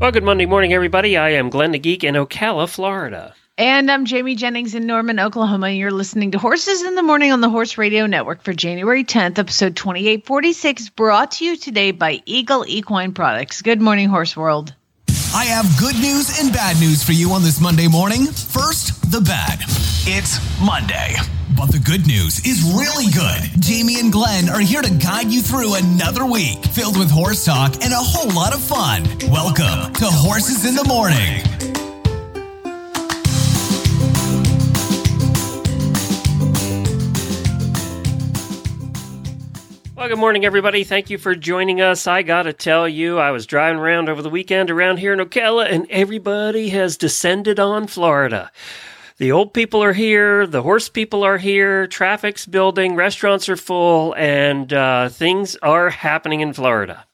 Well, good Monday morning, everybody. I am Glenn the Geek in Ocala, Florida. And I'm Jamie Jennings in Norman, Oklahoma. You're listening to Horses in the Morning on the Horse Radio Network for January 10th, episode 2846, brought to you today by Eagle Equine Products. Good morning, Horse World. I have good news and bad news for you on this Monday morning. First, the bad. It's Monday. But the good news is really good. Jamie and Glenn are here to guide you through another week filled with horse talk and a whole lot of fun. Welcome to Horses in the Morning. Well, good morning, everybody. Thank you for joining us. I got to tell you, I was driving around over the weekend around here in Ocala, and everybody has descended on Florida. The old people are here, the horse people are here, traffic's building, restaurants are full, and uh, things are happening in Florida.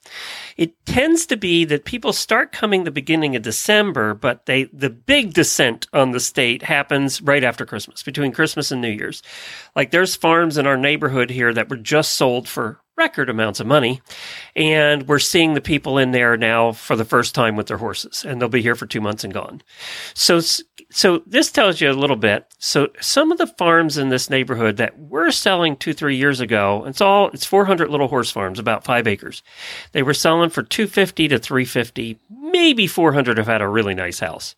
It tends to be that people start coming the beginning of December, but they the big descent on the state happens right after Christmas, between Christmas and New Year's. Like there's farms in our neighborhood here that were just sold for record amounts of money. And we're seeing the people in there now for the first time with their horses, and they'll be here for two months and gone. So, so this tells you a little bit. So some of the farms in this neighborhood that were selling two, three years ago, it's all, it's 400 little horse farms, about five acres. They were selling for 250 to 350, maybe 400 have had a really nice house,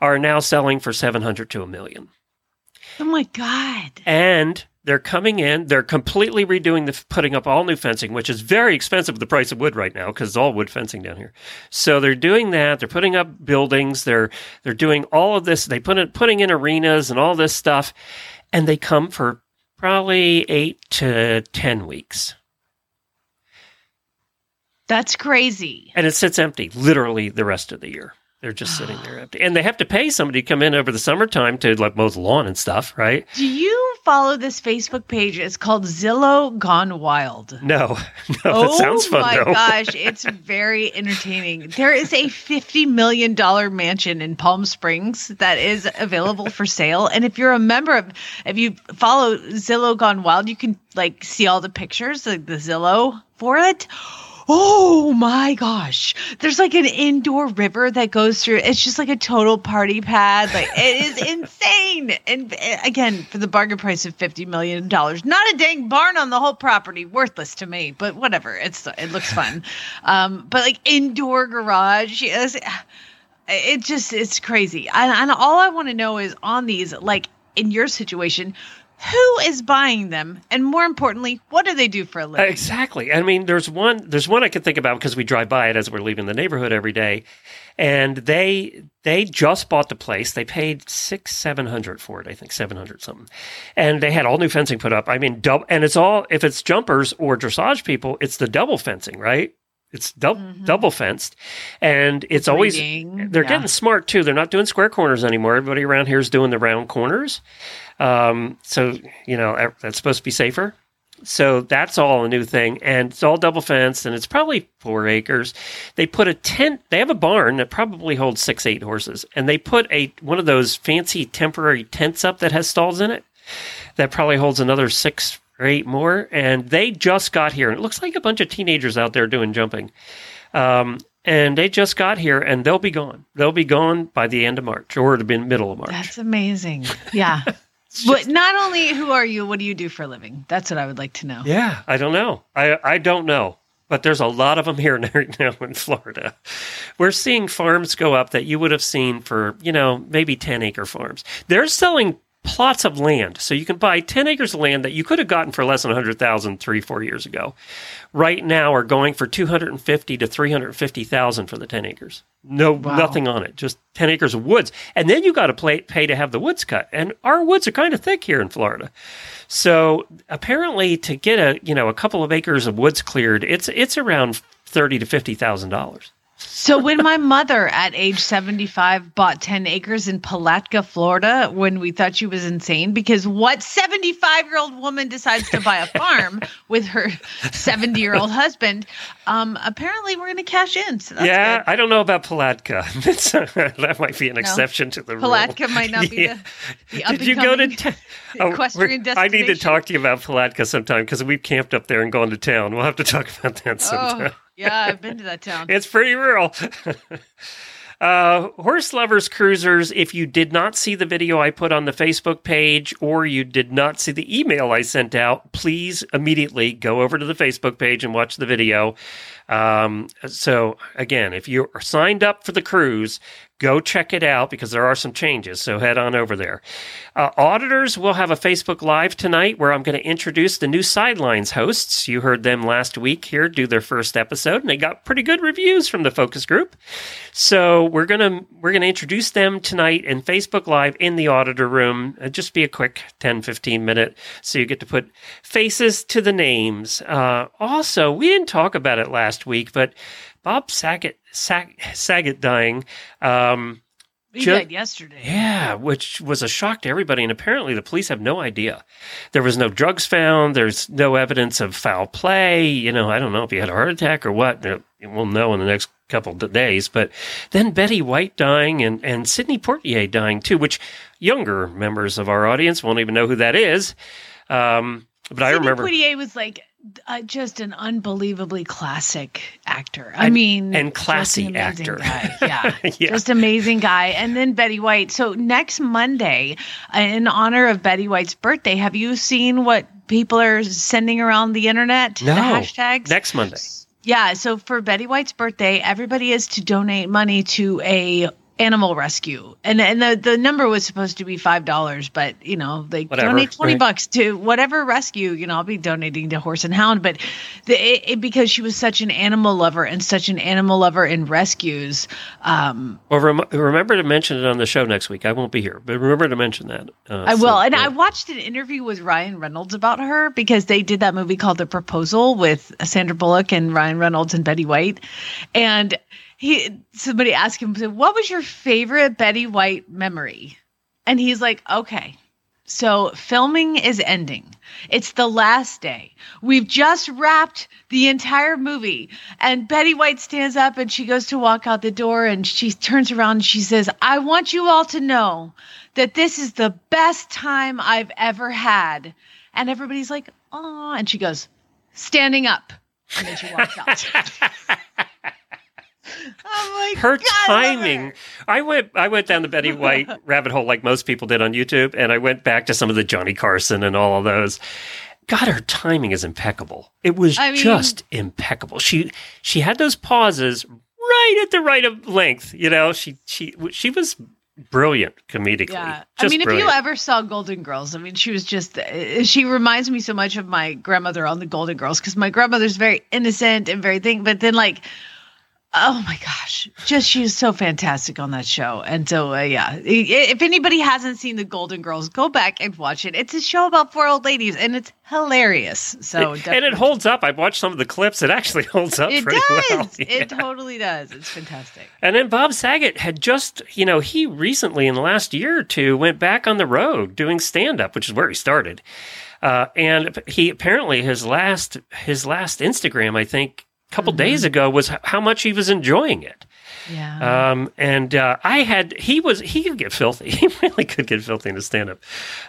are now selling for 700 to a million. Oh my God. And they're coming in. They're completely redoing the putting up all new fencing, which is very expensive with the price of wood right now because it's all wood fencing down here. So they're doing that. They're putting up buildings. They're they're doing all of this. They put it putting in arenas and all this stuff, and they come for probably eight to ten weeks. That's crazy. And it sits empty literally the rest of the year. They're just sitting there empty. And they have to pay somebody to come in over the summertime to like mow the lawn and stuff, right? Do you follow this Facebook page? It's called Zillow Gone Wild. No. No, oh that sounds fun Oh my though. gosh, it's very entertaining. There is a $50 million mansion in Palm Springs that is available for sale. And if you're a member of, if you follow Zillow Gone Wild, you can like see all the pictures, like the Zillow for it. Oh my gosh. There's like an indoor river that goes through. It's just like a total party pad. Like it is insane. And uh, again, for the bargain price of $50 million, not a dang barn on the whole property. Worthless to me, but whatever. It's, it looks fun. Um, but like indoor garage. Yes, it just, it's crazy. And, and all I want to know is on these, like in your situation, who is buying them and more importantly what do they do for a living Exactly. I mean, there's one. There's one I can think about because we drive by it as we're leaving the neighborhood every day, and they they just bought the place. They paid six seven hundred for it. I think seven hundred something, and they had all new fencing put up. I mean, double, and it's all if it's jumpers or dressage people, it's the double fencing, right? It's dou- mm-hmm. double fenced, and it's always Reading, they're yeah. getting smart too. They're not doing square corners anymore. Everybody around here is doing the round corners. Um, so you know that's supposed to be safer. So that's all a new thing, and it's all double fenced, and it's probably four acres. They put a tent. They have a barn that probably holds six, eight horses, and they put a one of those fancy temporary tents up that has stalls in it. That probably holds another six or eight more, and they just got here. And it looks like a bunch of teenagers out there doing jumping. Um, and they just got here, and they'll be gone. They'll be gone by the end of March or the middle of March. that's amazing yeah but not only who are you what do you do for a living that's what i would like to know Yeah, I don't know. I I don't know. But there's a lot of them here right now in Florida. We're seeing farms go up that you would have seen for, you know, maybe 10 acre farms. They're selling plots of land. So you can buy 10 acres of land that you could have gotten for less than 100,000 three, four years ago. Right now are going for 250 to 350,000 for the 10 acres. No, nothing on it. Just 10 acres of woods. And then you got to pay, pay to have the woods cut. And our woods are kind of thick here in Florida. So apparently to get a, you know, a couple of acres of woods cleared, it's, it's around 30 to $50,000. So when my mother at age 75 bought 10 acres in Palatka, Florida, when we thought she was insane, because what 75 year old woman decides to buy a farm with her 70 year old husband? Um, apparently we're going to cash in. So that's yeah, good. I don't know about Palatka. That might be an exception to the rule. Palatka might not be Yeah. the, the Did you go to? up-and-coming Oh, we're- I need to talk to you about Palatka sometime because we've camped up there and gone to town. We'll have to talk about that sometime. Oh, yeah, I've been to that town. It's pretty rural. Uh, horse lovers cruisers, if you did not see the video I put on the Facebook page or you did not see the email I sent out, please immediately go over to the Facebook page and watch the video. Um, so, again, if you're signed up for the cruise, go check it out because there are some changes. So, head on over there. Uh, auditors will have a Facebook Live tonight where I'm going to introduce the new Sidelines hosts. You heard them last week here do their first episode, and they got pretty good reviews from the focus group. So we're gonna we're gonna introduce them tonight in Facebook Live in the auditor room. Uh, just be a quick 10, 15 minute, so you get to put faces to the names. Uh, also, we didn't talk about it last week, but Bob Saget Sag, Saget dying. Um, We Ju- died yesterday. yeah, which was a shock to everybody. And apparently, the police have no idea. There was no drugs found. There's no evidence of foul play. You know, I don't know if he had a heart attack or what. We'll know in the next couple of days. But then Betty White dying and, and Sidney Poitier dying too, which younger members of our audience won't even know who that is. Um, but I Sidney remember. Poitier was like uh, just an unbelievably classic actor. I And- mean, and classy an actor. Guy. Yeah, Yeah. just amazing guy. And then Betty White. So next Monday, in honor of Betty White's birthday, have you seen what people are sending around the internet? No, the hashtags. next Monday. Yeah, so for Betty White's birthday, everybody is to donate money to a animal rescue. And and the, the number was supposed to be five dollars, but you know, they Whatever, donate twenty right. bucks to whatever rescue, you know, I'll be donating to horse and hound. But the it, it, because she was such an animal lover and such an animal lover in rescues, um, Well, rem- remember to mention it on the show next week. I won't be here, but remember to mention that. Uh, I so, will. And yeah. I watched an interview with Ryan Reynolds about her because they did that movie called The Proposal with Sandra Bullock and Ryan Reynolds and Betty White. And he somebody asked him, "What was your favorite Betty White memory?" And he's like, "Okay, so filming is ending. It's the last day. We've just wrapped the entire movie. And Betty White stands up and she goes to walk out the door and she turns around and she says, I want you all to know that this is the best time I've ever had. And everybody's like, oh, and she goes, standing up. And then she walks out. Her "God, I timing her." i went i went down the betty white rabbit hole like most people did on youtube and i went back to some of the johnny carson and all of those god her timing is impeccable it was I mean- just impeccable she she had those pauses right at the right of length you know she she she was brilliant comedically Yeah. I mean, brilliant. if you ever saw Golden Girls, I mean, she was just, uh, she reminds me so much of my grandmother on the Golden Girls because my grandmother's very innocent and very thing, but then like, oh my gosh, just she's so fantastic on that show. And so, uh, yeah, if anybody hasn't seen the Golden Girls, go back and watch it. It's a show about four old ladies and it's hilarious. So, and it holds up i've watched some of the clips it actually holds up It pretty does. well It totally does. It's fantastic. And then Bob Saget had just, you know, he recently in the last year or two went back on the road doing stand up, which is where he started. Uh, and he apparently his last his last Instagram, I think, a couple days ago was how much he was enjoying it. Yeah. Um, and uh, I had he was he could get filthy. He really could get filthy in a stand up.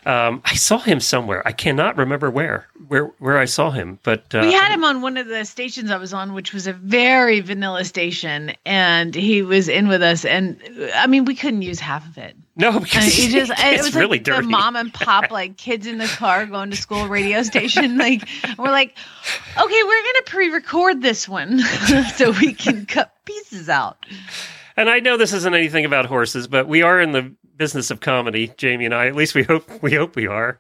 Um, I saw him somewhere. I cannot remember where where where I saw him, but uh, we had him on one of the stations I was on, which was a very vanilla station, and he was in with us. And I mean, we couldn't use half of it. No, because just it was really like dirty. the mom and pop, like kids in the car going to school radio station. Like we're like, okay, we're gonna pre-record this one so we can cut pieces out. And I know this isn't anything about horses, but we are in the business of comedy, Jamie and I. At least we hope we hope we are.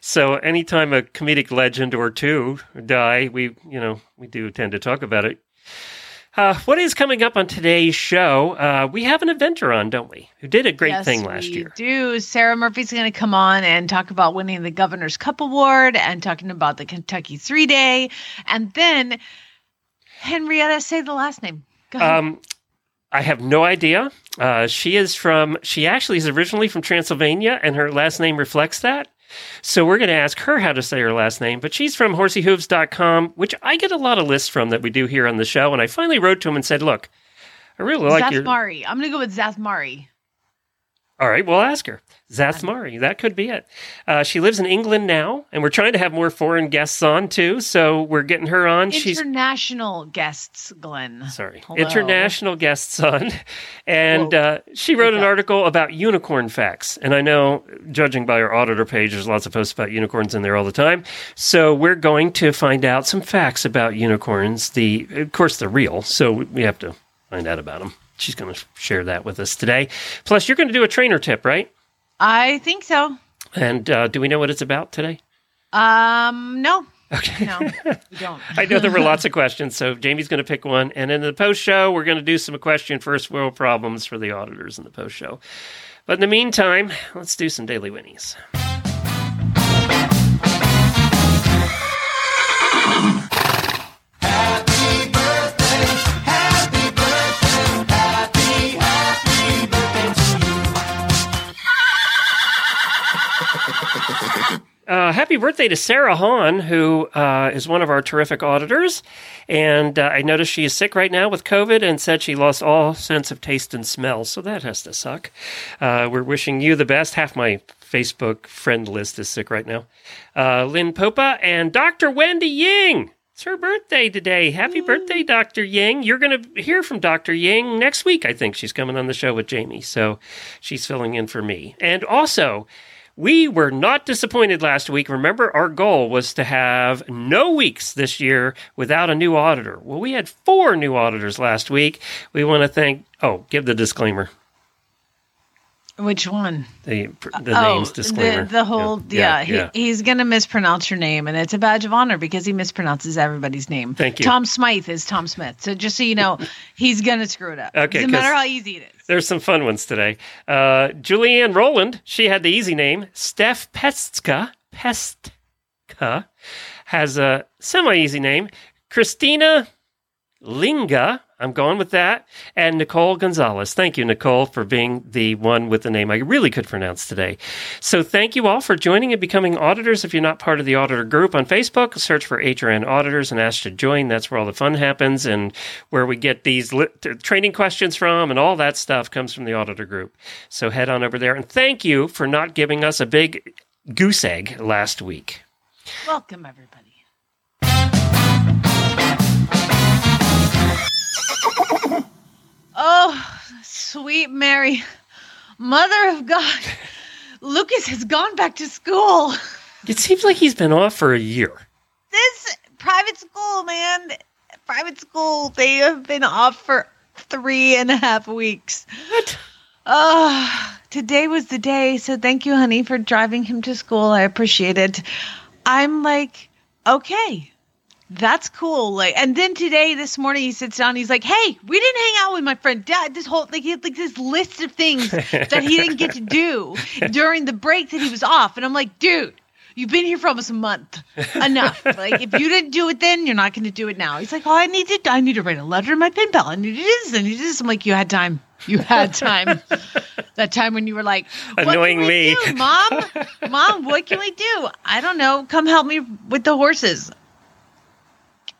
So anytime a comedic legend or two die, we you know we do tend to talk about it. Uh, what is coming up on today's show? Uh, we have an eventer on, don't we? Who did a great Yes, thing last we year. Do Sara Murphy's going to come on and talk about winning the Governor's Cup Award and talking about the Kentucky Three Day, and then Henrietta, say the last name. Go ahead. Um, I have no idea. Uh, she is from, she actually is originally from Transylvania, and her last name reflects that. So we're going to ask her how to say her last name, but she's from horseyhooves.com, which I get a lot of lists from that we do here on the show. And I finally wrote to him and said, look, I really like your. Szathmáry. I'm gonna go with Szathmáry. All right, we'll ask her. Szathmáry, that could be it. Uh, she lives in England now, and we're trying to have more foreign guests on too. So we're getting her on. She's International guests, Glenn. sorry, Hello. international guests on, and uh, she wrote an article about unicorn facts. And I know, judging by our auditor page, there's lots of posts about unicorns in there all the time. So we're going to find out some facts about unicorns. The, of course, they're real, so we have to find out about them. She's going to share that with us today. Plus, you're going to do a trainer tip, right? I think so. And uh, do we know what it's about today? Um, no, Okay. no, we don't. I know there were lots of questions, so Jamie's going to pick one. And in the post show, we're going to do some question first world problems for the auditors in the post show. But in the meantime, let's do some daily whinnies. Happy birthday to Sarah Hahn, who uh, is one of our terrific auditors. And uh, I noticed she is sick right now with COVID and said she lost all sense of taste and smell. So that has to suck. Uh, we're wishing you the best. Half my Facebook friend list is sick right now. Uh, Lynn Popa and Dr. Wendy Ying. It's her birthday today. Happy birthday, Dr. Ying. You're going to hear from Dr. Ying next week, I think. She's coming on the show with Jamie. So she's filling in for me. And also, we were not disappointed last week. Remember, our goal was to have no weeks this year without a new auditor. Well, we had four new auditors last week. We want to thank, oh, give the disclaimer, Which one? the, uh, the names disclaimer. Oh, The, the whole, yeah, he, he's going to mispronounce your name, and it's a badge of honor because he mispronounces everybody's name. Thank you. Tom Smythe is Tom Smith. So just so you know, he's going to screw it up. Okay, Doesn't matter how easy it is. There's some fun ones today. Uh, Julianne Roland, she had the easy name. Steph Pestka, Pestka, has a semi easy name. Christina Linga, I'm going with that. And Nicole Gonzalez. Thank you, Nicole, for being the one with the name I really could pronounce today. So thank you all for joining and becoming auditors. If you're not part of the auditor group on Facebook, search for HRN Auditors and ask to join. That's where all the fun happens and where we get these li- training questions from and all that stuff comes from the auditor group. So head on over there. And thank you for not giving us a big goose egg last week. Welcome, everybody. Sweet Mary, Mother of God, Lucas has gone back to school. It seems like he's been off for a year. This private school, man, private school, they have been off for three and a half weeks. What? Oh, today was the day. So thank you, honey, for driving him to school. I appreciate it. I'm like, okay, that's cool. Like, and then today, this morning, he sits down. He's like, hey, we didn't hang out with my friend Dad. This whole like he had like this list of things that he didn't get to do during the break that he was off. And I'm like, dude. You've been here for almost a month. Enough. like if you didn't do it then, you're not going to do it now. He's like, "Oh, I need to. I need to write a letter to my pen pal. I need to do this. I need to do this." I'm like, "You had time. You had time. that time when you were like, what Annoying me. do, mom, mom, what can we do? I don't know. Come help me with the horses.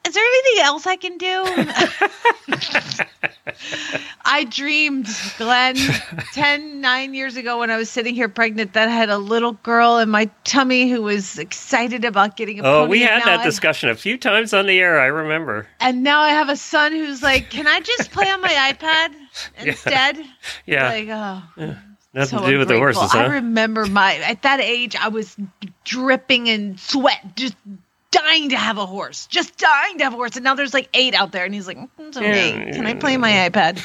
Is there anything else I can do? I dreamed, Glenn, 10, 9 years ago when I was sitting here pregnant, that I had a little girl in my tummy who was excited about getting a Oh, we had that I- discussion a few times on the air. I remember. And now I have a son who's like, can I just play on my iPad instead? Yeah, Like, oh. nothing so to do with the horses, I remember my at that age, I was dripping in sweat, just dying to have a horse, just dying to have a horse. And now there's like eight out there, and he's like, "Mm, "It's okay. Yeah. Can I play my iPad?"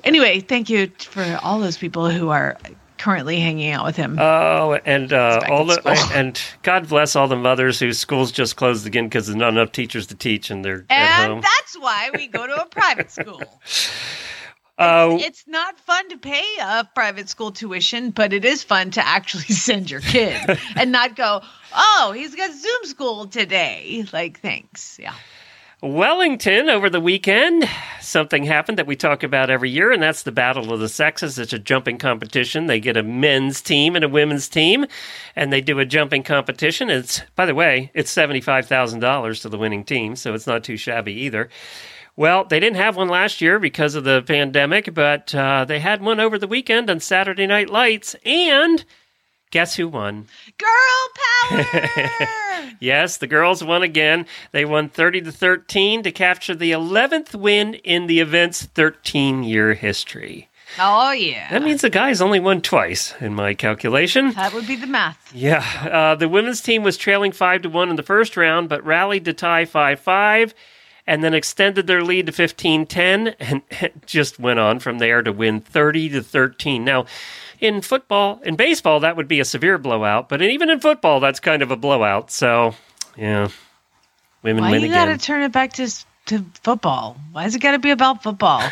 anyway, thank you for all those people who are currently hanging out with him. Oh, and uh, all the school. and God bless all the mothers whose schools just closed again because there's not enough teachers to teach and they're at and home. that's why we go to a private school. Uh, It's not fun to pay a private school tuition, but it is fun to actually send your kid and not go, oh, he's got Zoom school today. Like, thanks. Yeah. Wellington over the weekend something happened that we talk about every year, and that's the Battle of the Sexes. It's a jumping competition. They get a men's team and a women's team, and they do a jumping competition. It's, by the way, it's $75,000 to the winning team, so it's not too shabby either. Well, they didn't have one last year because of the pandemic, but uh, they had one over the weekend on Saturday Night Lights, and guess who won? Girl power. Yes, the girls won again. They won 30 to 13 to capture the 11th win in the event's 13 year history. oh yeah. That means the guys only won twice in my calculation. that would be the math. Yeah, uh, the women's team was trailing 5 to 1 in the first round, but rallied to tie 5 5 and then extended their lead to 15 10 and just went on from there to win 30 to 13. Now, in football, in baseball, that would be a severe blowout, but even in football, that's kind of a blowout. So, yeah, women Why win you again. gotta turn it back to to football? Why is it gotta be about football?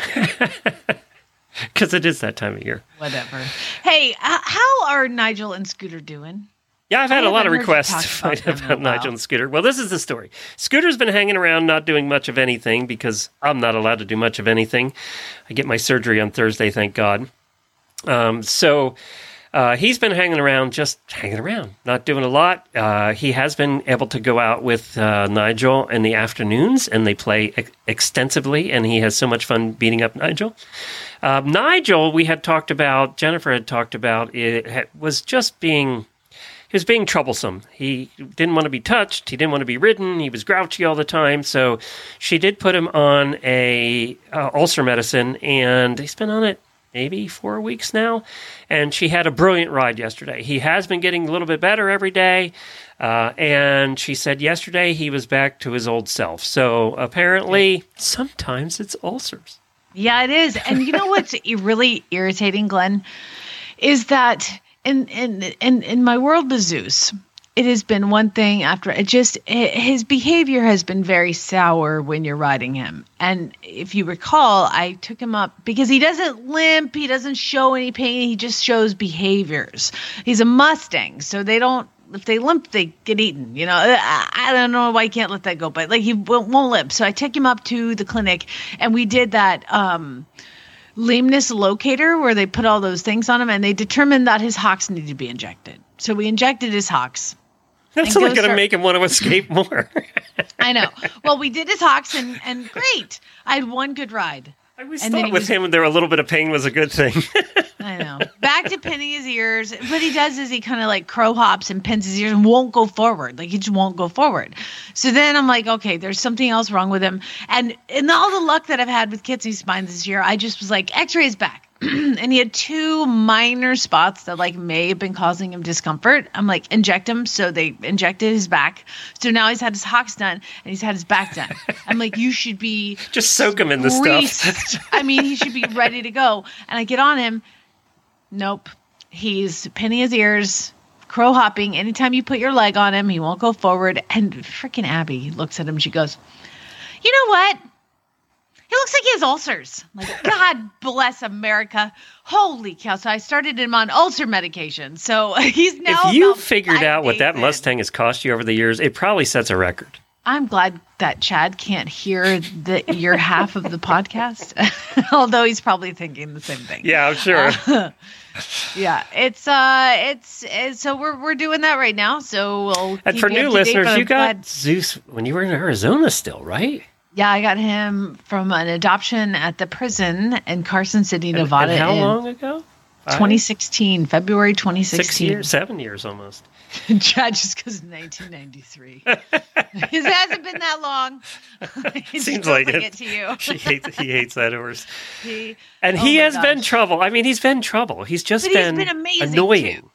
Because it is that time of year. Whatever. Hey, uh, how are Nigel and Scooter doing? Yeah, I've had I a lot of haven't heard you requests to find about them in a about Nigel and Scooter. Well, this is the story. Scooter's been hanging around, not doing much of anything because I'm not allowed to do much of anything. I get my surgery on Thursday, thank God. Um, so uh, he's been hanging around, just hanging around, not doing a lot. Uh, he has been able to go out with uh, Nigel in the afternoons, and they play ex- extensively, and he has so much fun beating up Nigel. Um, Nigel, we had talked about, Jennifer had talked about, it was just being he was being troublesome. He didn't want to be touched. He didn't want to be ridden. He was grouchy all the time. So she did put him on a uh, ulcer medicine, and he's been on it maybe four weeks now. And she had a brilliant ride yesterday. He has been getting a little bit better every day. Uh, and she said yesterday he was back to his old self. So apparently, sometimes it's ulcers. Yeah, it is. And you know what's really irritating, Glenn, is that in in in in my world with Zeus, it has been one thing after it just his behavior has been very sour when you're riding him. And if you recall, I took him up because he doesn't limp, he doesn't show any pain, he just shows behaviors. He's a Mustang, so they don't if they limp, they get eaten. You know, I, don't know why you can't let that go, but like he won't, won't limp. So I took him up to the clinic, and we did that um, lameness locator where they put all those things on him, and they determined that his hocks needed to be injected. So we injected his hocks. That's only going to make him want to escape more. I know. Well, we did his hocks, and and great. I had one good ride. I always And thought with was- him, there a little bit of pain was a good thing. I know. Back to pinning his ears. What he does is he kind of like crow hops and pins his ears and won't go forward. Like he just won't go forward. So then I'm like, okay, there's something else wrong with him. And in all the luck that I've had with kids' kitsy spines this year, I just was like, x-ray his back. and he had two minor spots that like may have been causing him discomfort. I'm like, inject him. So they injected his back. So now he's had his hocks done and he's had his back done. I'm like, you should be Just soak him in the stuff. I mean, he should be ready to go. And I get on him. Nope. He's pinning his ears, crow hopping. Anytime you put your leg on him, he won't go forward. And freaking Abby looks at him. She goes, You know what? He looks like he has ulcers. Like, God bless America. Holy cow. So I started him on ulcer medication. So he's now. if you figured out what that. Mustang has cost you over the years, it probably sets a record. I'm glad that Chad can't hear the, your half of the podcast, although he's probably thinking the same thing. Yeah, I'm sure. yeah. It's uh, it's, it's so we're we're doing that right now. So we'll. and keep for new listeners, you got Zeus when you were in Arizona still, right? Yeah, I got him from an adoption at the prison in Carson City, Nevada, and how long ago? Five? 2016, February 2016. Six years, seven years almost. Chad just because 1993. it hasn't been that long. It Seems like it. to you. She hates, he hates that horse. He- And Oh he has been trouble. I mean, he's been trouble. He's just But he's been, been amazing, annoying. too.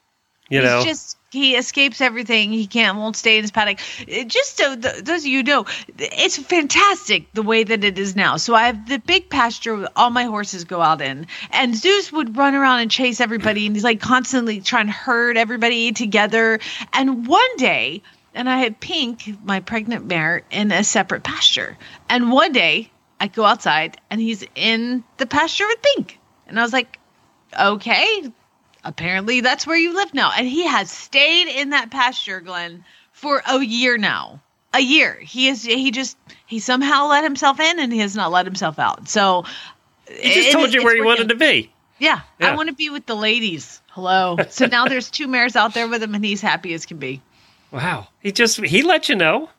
You He's know, just he escapes everything. He can't won't stay in his paddock. It- just so th- those of you know, it's fantastic the way that it is now. So I have the big pasture with all my horses go out in, and Zeus would run around and chase everybody, and he's like constantly trying to herd everybody together. And one day, and I had Pink, my pregnant mare, in a separate pasture. And one day, I go outside, and he's in the pasture with Pink, and I was like, okay, apparently that's where you live now. And he has stayed in that pasture, Glenn, for a year now. a year. He is he just he somehow let himself in and he has not let himself out. So He just told you where he wanted to be. Yeah, Yeah. I want to be with the ladies. Hello. So now there's two mares out there with him and he's happy as can be. Wow. He just he let you know.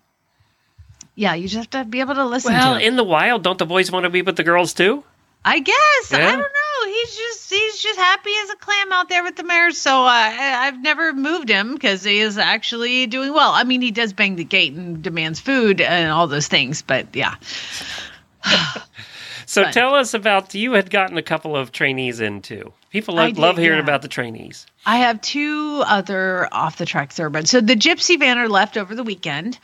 Yeah, you just have to be able to listen Well, to in the wild, don't the boys want to be with the girls too? I guess. I Yeah. don't know. He's just he's just happy as a clam out there with the mares. So uh, I, I've never moved him because he is actually doing well. I mean, he does bang the gate and demands food and all those things, but yeah. So Fun. tell us about you had gotten a couple of trainees in too. People did, love hearing yeah. about the trainees. I have two other off the track thoroughbreds. So the Gypsy Vanner left over the weekend,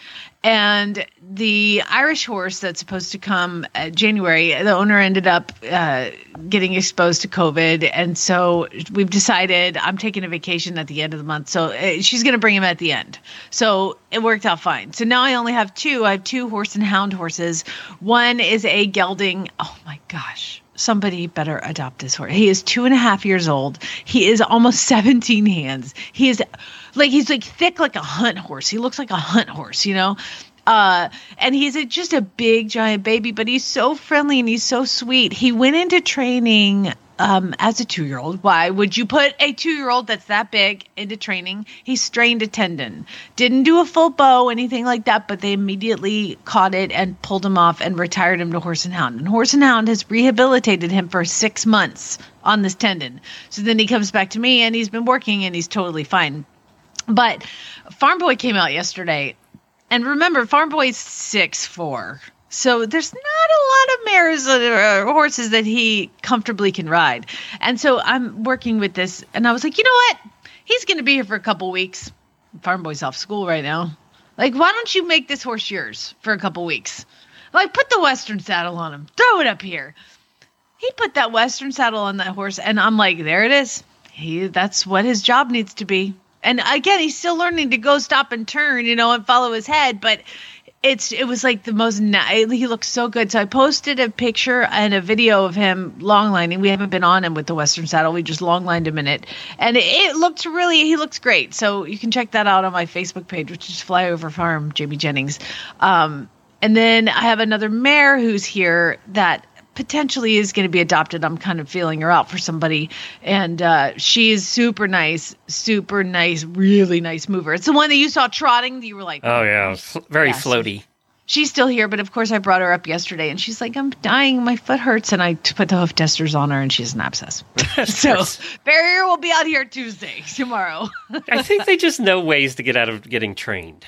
and the Irish horse that's supposed to come uh, January. The owner ended up uh, getting exposed to COVID, and so we've decided I'm taking a vacation at the end of the month. So uh, she's going to bring him at the end. So it worked out fine. So now I only have two. I have two horse and hound horses. One is a gelding. Oh my gosh somebody better adopt this horse. He is two and a half years old. He is almost 17 hands. He is like, he's like thick like a hunt horse. He looks like a hunt horse, you know? Uh, and he's a, just a big giant baby, but he's so friendly and he's so sweet. He went into training um, as a two year old. Why would you put a two year old that's that big into training? He strained a tendon, didn't do a full bow, anything like that, but they immediately caught it and pulled him off and retired him to Horse and Hound. And Horse and Hound has rehabilitated him for six months on this tendon. So then he comes back to me and he's been working and he's totally fine. But Farm Boy came out yesterday. And remember, Farm Boy's six four. So there's not a lot of mares or horses that he comfortably can ride. And so I'm working with this, and I was like, you know what? He's going to be here for a couple weeks. Farm Boy's off school right now. Like, why don't you make this horse yours for a couple weeks? Like, put the Western saddle on him. Throw it up here. He put that Western saddle on that horse, and I'm like, there it is. He that's what his job needs to be. And again, he's still learning to go, stop, and turn, you know, and follow his head. But it's it was like the most. He looks so good. So I posted a picture and a video of him long lining. We haven't been on him with the Western saddle. We just long lined him in it, and it, it looked really. He looks great. So you can check that out on my Facebook page, which is Flyover Farm, Jamie Jennings. Um, and then I have another mare who's here that potentially is going to be adopted. I'm kind of feeling her out for somebody. And uh, she is super nice, super nice, really nice mover. It's the one that you saw trotting you were like, Oh yeah, F- very Yes. floaty. she's still here. But of course, I brought her up yesterday and she's like, I'm dying. My foot hurts. And I put the hoof testers on her and she has an abscess. so Farrier will be out here Tuesday, tomorrow. I think they just know ways to get out of getting trained.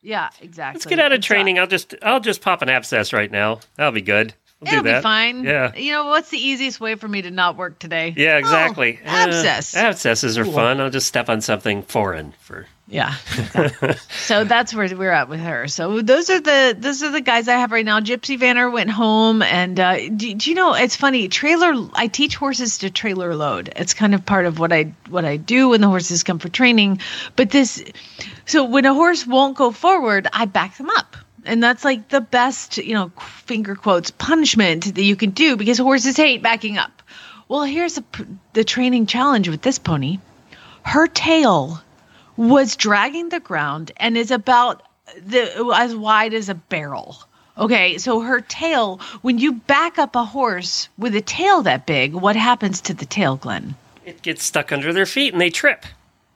yeah, exactly. Let's get out of training. I'll just I'll just pop an abscess right now. That'll be good. We'll It'll be fine. Yeah. You know, what's the easiest way for me to not work today? Yeah, exactly. Oh, abscess. Uh, abscesses are fun. I'll just step on something foreign for. Yeah. exactly. so that's where we're at with her. So those are the those are the guys I have right now. Gypsy Vanner went home, and uh, do, do you know it's funny? Trailer. I teach horses to trailer load. It's kind of part of what I what I do when the horses come for training. But this, so when a horse won't go forward, I back them up. And that's like the best, you know, finger quotes punishment that you can do because horses hate backing up. Well, here's a, the training challenge with this pony. Her tail was dragging the ground and is about the as wide as a barrel. Okay, so her tail, when you back up a horse with a tail that big, what happens to the tail, Glenn? It gets stuck under their feet and they trip.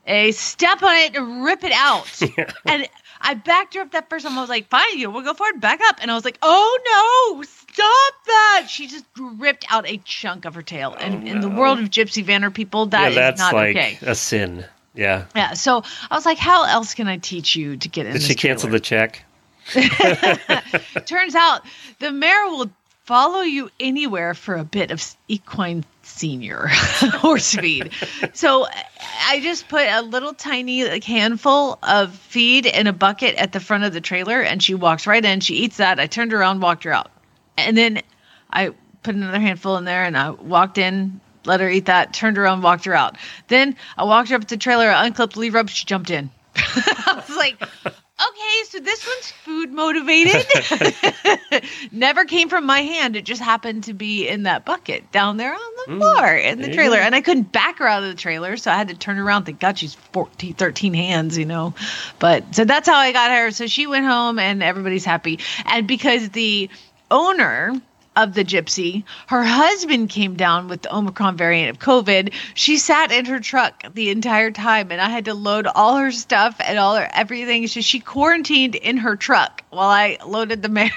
A step on it and rip it out. And I backed her up that first time. I was like, fine, you we'll go forward, back up. And I was like, oh no, stop that. She just ripped out a chunk of her tail. And oh, in the world of Gypsy Vanner people, that yeah, is not like okay. a sin. Yeah. Yeah. So I was like, how else can I teach you to get in Did this she cancel trailer? the check? Turns out the mare will follow you anywhere for a bit of equine senior horse feed. So I just put a little tiny like handful of feed in a bucket at the front of the trailer and she walks right in. She eats that. I turned around, walked her out. And then I put another handful in there and I walked in, let her eat that, turned around, walked her out. Then I walked her up to the trailer, I unclipped the lever up, she jumped in. I was like, Okay, so this one's food motivated. Never came from my hand. It just happened to be in that bucket down there on the Mm, floor in the trailer. go. And I couldn't back her out of the trailer, so I had to turn around. Thank God she's 14, 13 hands, you know. But so that's how I got her. So she went home and everybody's happy. And because the owner of the gypsy, her husband came down with the Omicron variant of COVID. She sat in her truck the entire time, and I had to load all her stuff and all her everything. So she quarantined in her truck while I loaded the mare.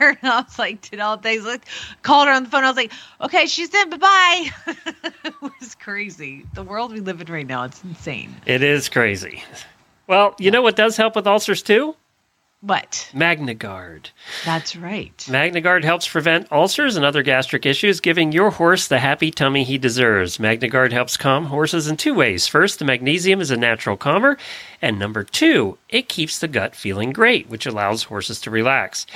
and I was like, did all things. Like, called her on the phone. I was like, okay, she's in. Bye bye. it was crazy. The world we live in right now, it's insane. It is crazy. Well, you know what does help with ulcers too? What? MagnaGuard. That's right. MagnaGuard helps prevent ulcers and other gastric issues, giving your horse the happy tummy he deserves. MagnaGuard helps calm horses in two ways. First, the magnesium is a natural calmer, and number two, it keeps the gut feeling great, which allows horses to relax.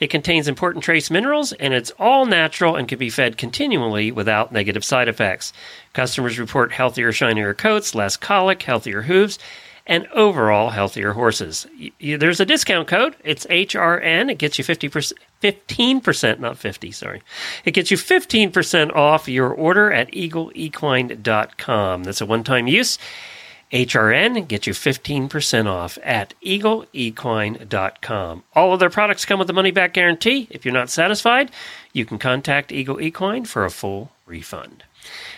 It contains important trace minerals, and it's all natural and can be fed continually without negative side effects. Customers report healthier, shinier coats, less colic, healthier hooves, and overall healthier horses. There's a discount code. It's HRN. It gets you 50%, 15%, not 50, sorry. It gets you 15% off your order at eagleequine.com. That's a one-time use. HRN gets you 15% off at eagleequine.com. All of their products come with a money back guarantee. If you're not satisfied, you can contact Eagle Equine for a full refund.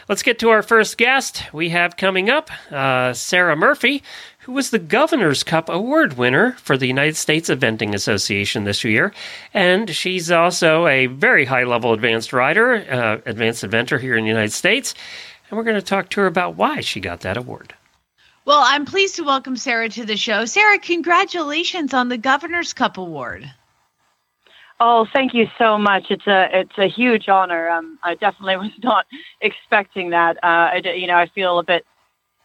Let's get to our first guest. We have coming up uh, Sara Murphy, who was the Governor's Cup Award winner for the United States Eventing Association this year. And she's also a very high level advanced rider, uh, advanced eventer here in the United States. And we're going to talk to her about why she got that award. Well, I'm pleased to welcome Sara to the show. Sara, congratulations on the Governor's Cup Award. Oh, thank you so much. It's a it's a huge honor. Um, I definitely was not expecting that. Uh, I, you know, I feel a bit.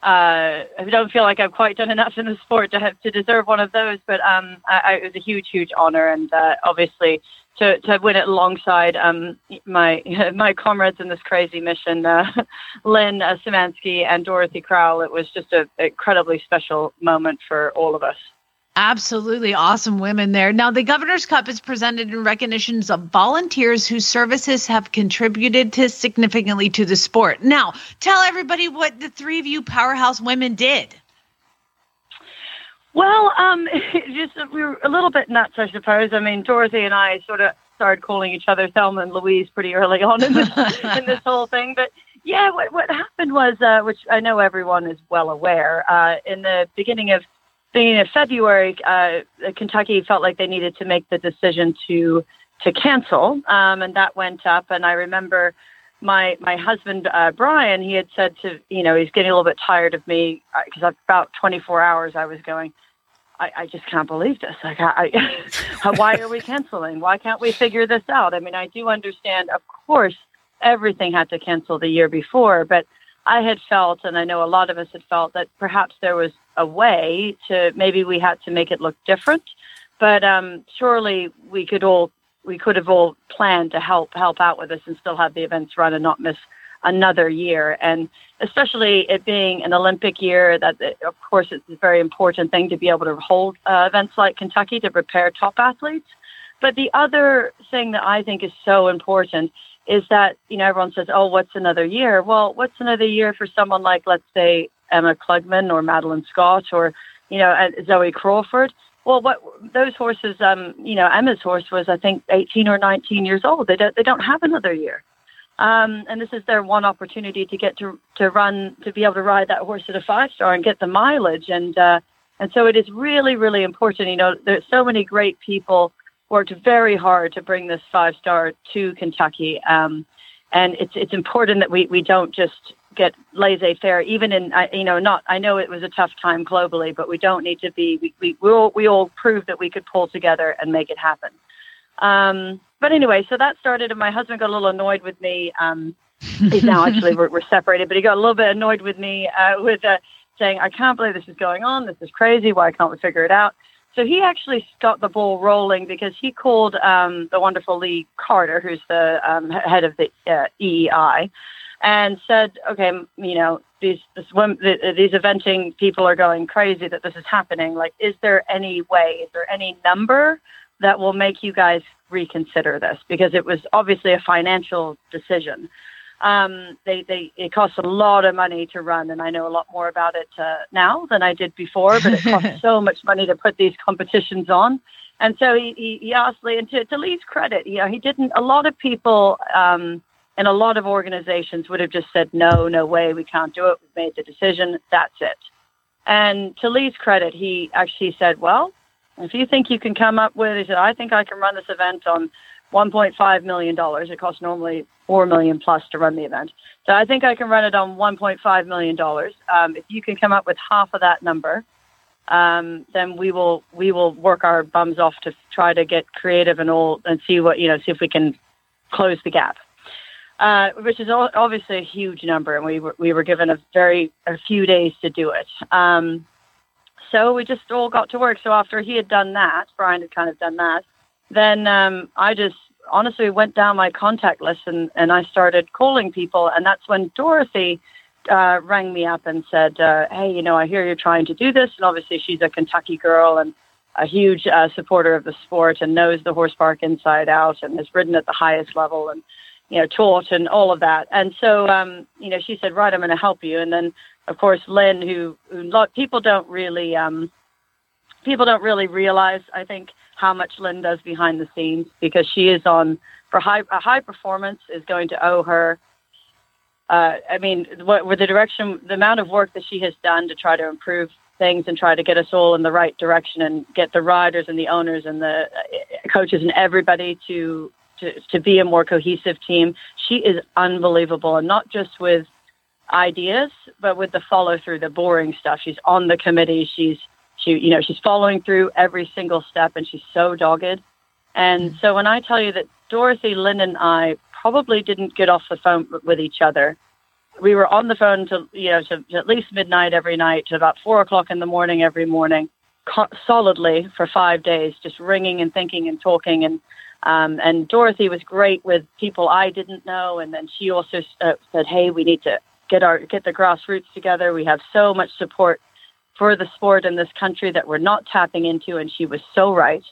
Uh, I don't feel like I've quite done enough in the sport to have to deserve one of those. But um, I, I, it was a huge, huge honor, and uh, obviously to to win it alongside um my my comrades in this crazy mission, uh, Lynn uh, Symansky and Dorothy Crowell. It was just an incredibly special moment for all of us. Absolutely awesome women there. Now, the Governor's Cup is presented in recognitions of volunteers whose services have contributed to significantly to the sport. Now, tell everybody what the three of you powerhouse women did. Well, um, just we were a little bit nuts, I suppose. I mean, Dorothy and I sort of started calling each other Thelma and Louise pretty early on in this in this whole thing. But yeah, what what happened was, uh, which I know everyone is well aware, uh, in the beginning of beginning of February, uh, Kentucky felt like they needed to make the decision to to cancel, um, and that went up. And I remember my my husband uh, Brian, he had said to you know he's getting a little bit tired of me because about 24 hours I was going. I, I just can't believe this. Like, I, I, why are we canceling? Why can't we figure this out? I mean, I do understand, of course, everything had to cancel the year before, but I had felt, and I know a lot of us had felt, that perhaps there was a way to maybe we had to make it look different. But um, surely we could all we could have all planned to help help out with this and still have the events run and not miss another year. And especially it being an Olympic year, that of course it's a very important thing to be able to hold uh, events like Kentucky to prepare top athletes. But the other thing that I think is so important is that you know everyone says, "Oh, what's another year?" Well, what's another year for someone like, let's say, Ema Klugman or Madeline Scott or you know uh, Zoe Crawford? Well, what those horses, um, you know, Ema's horse was I think 18 or 19 years old. They don't they don't have another year, um, and this is their one opportunity to get to to run to be able to ride that horse at a five star and get the mileage and uh, and so it is really really important. You know, there's so many great people worked very hard to bring this five star to Kentucky. Um, and it's it's important that we, we don't just get laissez faire, even in you know not I know it was a tough time globally, but we don't need to be we we we all, we all proved that we could pull together and make it happen. Um, but anyway, so that started, and my husband got a little annoyed with me. Um, he's now actually we're, we're separated, but he got a little bit annoyed with me uh, with uh, saying, "I can't believe this is going on. This is crazy. Why can't we figure it out?" So he actually got the ball rolling because he called um, the wonderful Lee Carter, who's the um, head of the uh, EEI, and said, okay, you know, these this, th- these eventing people are going crazy that this is happening. Like, is there any way? Is there any number that will make you guys reconsider this? Because it was obviously a financial decision. Um, they, they, it costs a lot of money to run, and I know a lot more about it uh, now than I did before. But it costs so much money to put these competitions on. And so he, he, he asked Lee, and to, to Lee's credit, you know, he didn't. A lot of people um, and a lot of organizations would have just said, no, no way, we can't do it. We've made the decision. That's it. And to Lee's credit, he actually said, well, if you think you can come up with, he said, I think I can run this event on 1.5 million dollars. It costs normally 4 million plus to run the event. So I think I can run it on 1.5 million dollars. Um, if you can come up with half of that number, um, then we will we will work our bums off to try to get creative and all and see what you know see if we can close the gap. Uh, which is obviously a huge number, and we were we were given a very a few days to do it. Um, so we just all got to work. So after he had done that, Brian had kind of done that, then um, I just honestly went down my contact list and, and I started calling people. And that's when Dorothy uh, rang me up and said, uh, Hey, you know, I hear you're trying to do this. And obviously, she's a Kentucky girl and a huge uh, supporter of the sport and knows the horse park inside out and has ridden at the highest level and, you know, taught and all of that. And so, um, you know, she said, Right, I'm going to help you. And then, of course, Lynn, who, who lot, people don't really, um, people don't really realize, I think, how much Lynn does behind the scenes because she is on for high a high performance is going to owe her. Uh, I mean, what with the direction, the amount of work that she has done to try to improve things and try to get us all in the right direction and get the riders and the owners and the uh, coaches and everybody to to to be a more cohesive team. She is unbelievable, and not just with ideas, but with the follow through, the boring stuff. She's on the committee. She's she, you know, she's following through every single step, and she's so dogged. And mm-hmm. so when I tell you that Dorothy, Lynn, and I probably didn't get off the phone with each other, we were on the phone to you know to, to at least midnight every night, to about four o'clock in the morning every morning, co- solidly for five days, just ringing and thinking and talking. And um, and Dorothy was great with people I didn't know, and then she also uh, said, "Hey, we need to get our get the grassroots together. We have so much support." for the sport in this country that we're not tapping into. And she was so right.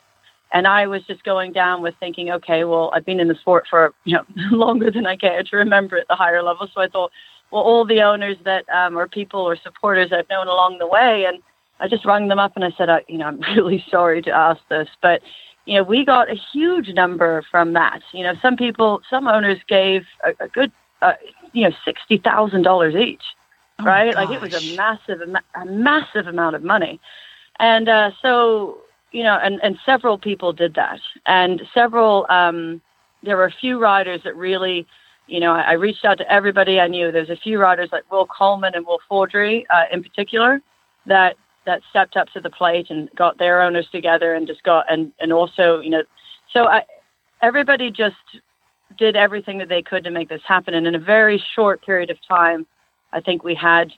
And I was just going down with thinking, okay, well, I've been in the sport for you know longer than I care to remember at the higher level. So I thought, well, all the owners that um, or people or supporters I've known along the way, and I just rung them up and I said, I, you know, I'm really sorry to ask this, but you know, we got a huge number from that. You know, some people, some owners gave a, a good, uh, you know, sixty thousand dollars each Oh, right? Like it was a massive, a massive amount of money, and uh, so you know, and and several people did that, and several. Um, there were a few riders that really, you know, I, I reached out to everybody I knew. There's a few riders like Will Coleman and Will Faudree uh, in particular that that stepped up to the plate and got their owners together and just got and and also you know, so I everybody just did everything that they could to make this happen, and in a very short period of time. I think we had,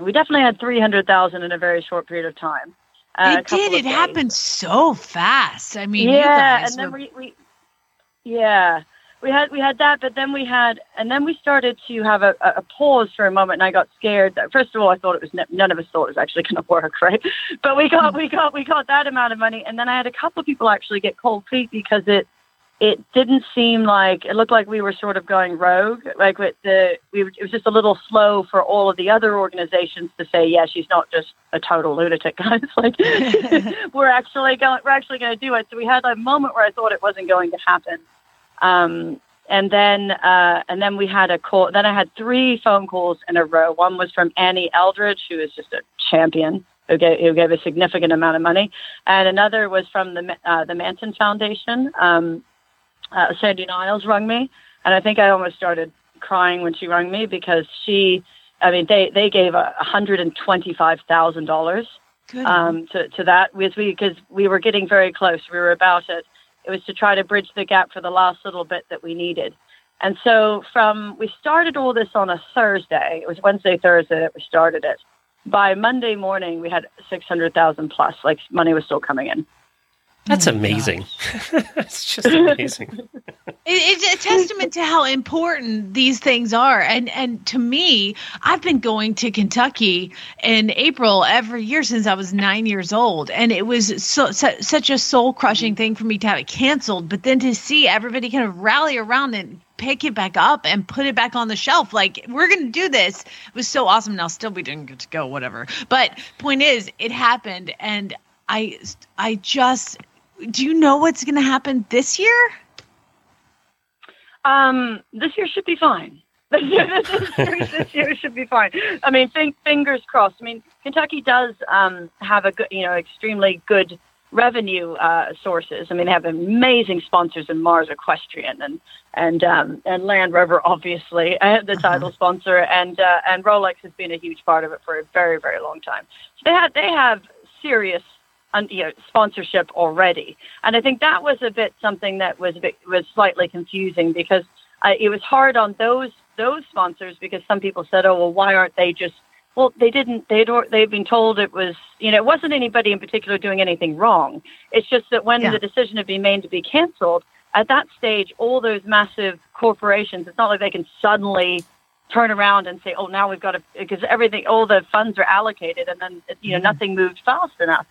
we definitely had 300,000 in a very short period of time. Uh, it did. It days. happened so fast. I mean, yeah, and then were- we, we, yeah, we had we had that, but then we had, and then we started to have a, a pause for a moment, and I got scared. First of all, I thought it was ne- none of us thought it was actually going to work, right? But we got we got we got that amount of money, and then I had a couple of people actually get cold feet because it it didn't seem like it looked like we were sort of going rogue. Like with the we were, it was just a little slow for all of the other organizations to say, yeah, she's not just a total lunatic, guys. like we're actually going we're actually going to do it. So we had a moment where I thought it wasn't going to happen. Um, and then uh, and then we had a call. Then I had three phone calls in a row. One was from Annie Eldridge, who is just a champion. Who gave, who gave a significant amount of money, and another was from the uh, the Manton Foundation. Um, uh, Sandy Niles rung me, and I think I almost started crying when she rung me because she, I mean, they they gave a hundred and twenty five thousand dollars um, to to that because we because we were getting very close. We were about it. It was to try to bridge the gap for the last little bit that we needed. And so from we started all this on a Thursday. It was Wednesday, Thursday that we started it. By Monday morning, we had six hundred thousand plus. Like money was still coming in. That's oh, amazing. it's just amazing. It, it's a testament to how important these things are. And and to me, I've been going to Kentucky in April every year since I was nine years old, and it was so, su- such a soul crushing thing for me to have it canceled. But then to see everybody kind of rally around and pick it back up and put it back on the shelf, like we're gonna do this, it was so awesome. Now still we didn't get to go, whatever. But point is, it happened, and I I just do you know what's going to happen this year? Um, this year should be fine. this, year, this year should be fine. I mean, think, fingers crossed. I mean, Kentucky does um, have a good, you know, extremely good revenue uh, sources. I mean, they have amazing sponsors in Mars Equestrian and and um, and Land Rover, obviously, uh, the title uh-huh. sponsor, and uh, and Rolex has been a huge part of it for a very very long time. So they have they have serious you know, sponsorship already. And I think that was a bit something that was a bit, was slightly confusing because uh, it was hard on those those sponsors because some people said, "Oh, well, why aren't they just?" Well, they didn't. They'd they've been told it was you know it wasn't anybody in particular doing anything wrong. It's just that when yeah. the decision had been made to be canceled, at that stage, all those massive corporations, it's not like they can suddenly turn around and say, "Oh, now we've got to," because everything, all the funds are allocated, and then you know mm-hmm. nothing moved fast enough.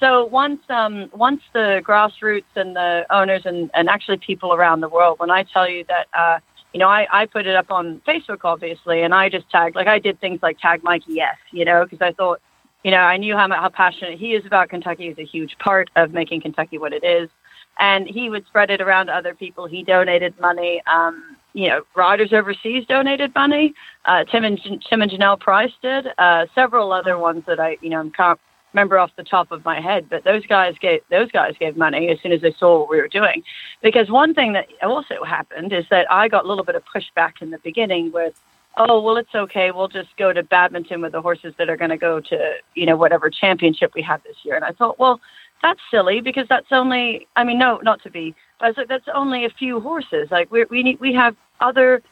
So once um, once the grassroots and the owners and, and actually people around the world, when I tell you that, uh, you know, I, I put it up on Facebook, obviously, and I just tagged, like I did things like tag Mikey S, you know, because I thought, you know, I knew how, how passionate he is about Kentucky. He's a huge part of making Kentucky what it is. And he would spread it around to other people. He donated money. Um, you know, riders overseas donated money. Uh, Tim and Tim and Jonelle Price did. Uh, several other ones that I, you know, I'm remember off the top of my head, but those guys gave those guys gave money as soon as they saw what we were doing. Because one thing that also happened is that I got a little bit of pushback in the beginning with, oh well, it's okay, we'll just go to badminton with the horses that are going to go to you know whatever championship we have this year. And I thought, well, that's silly because that's only I mean no, not to be, but I was like that's only a few horses. Like we we need we have other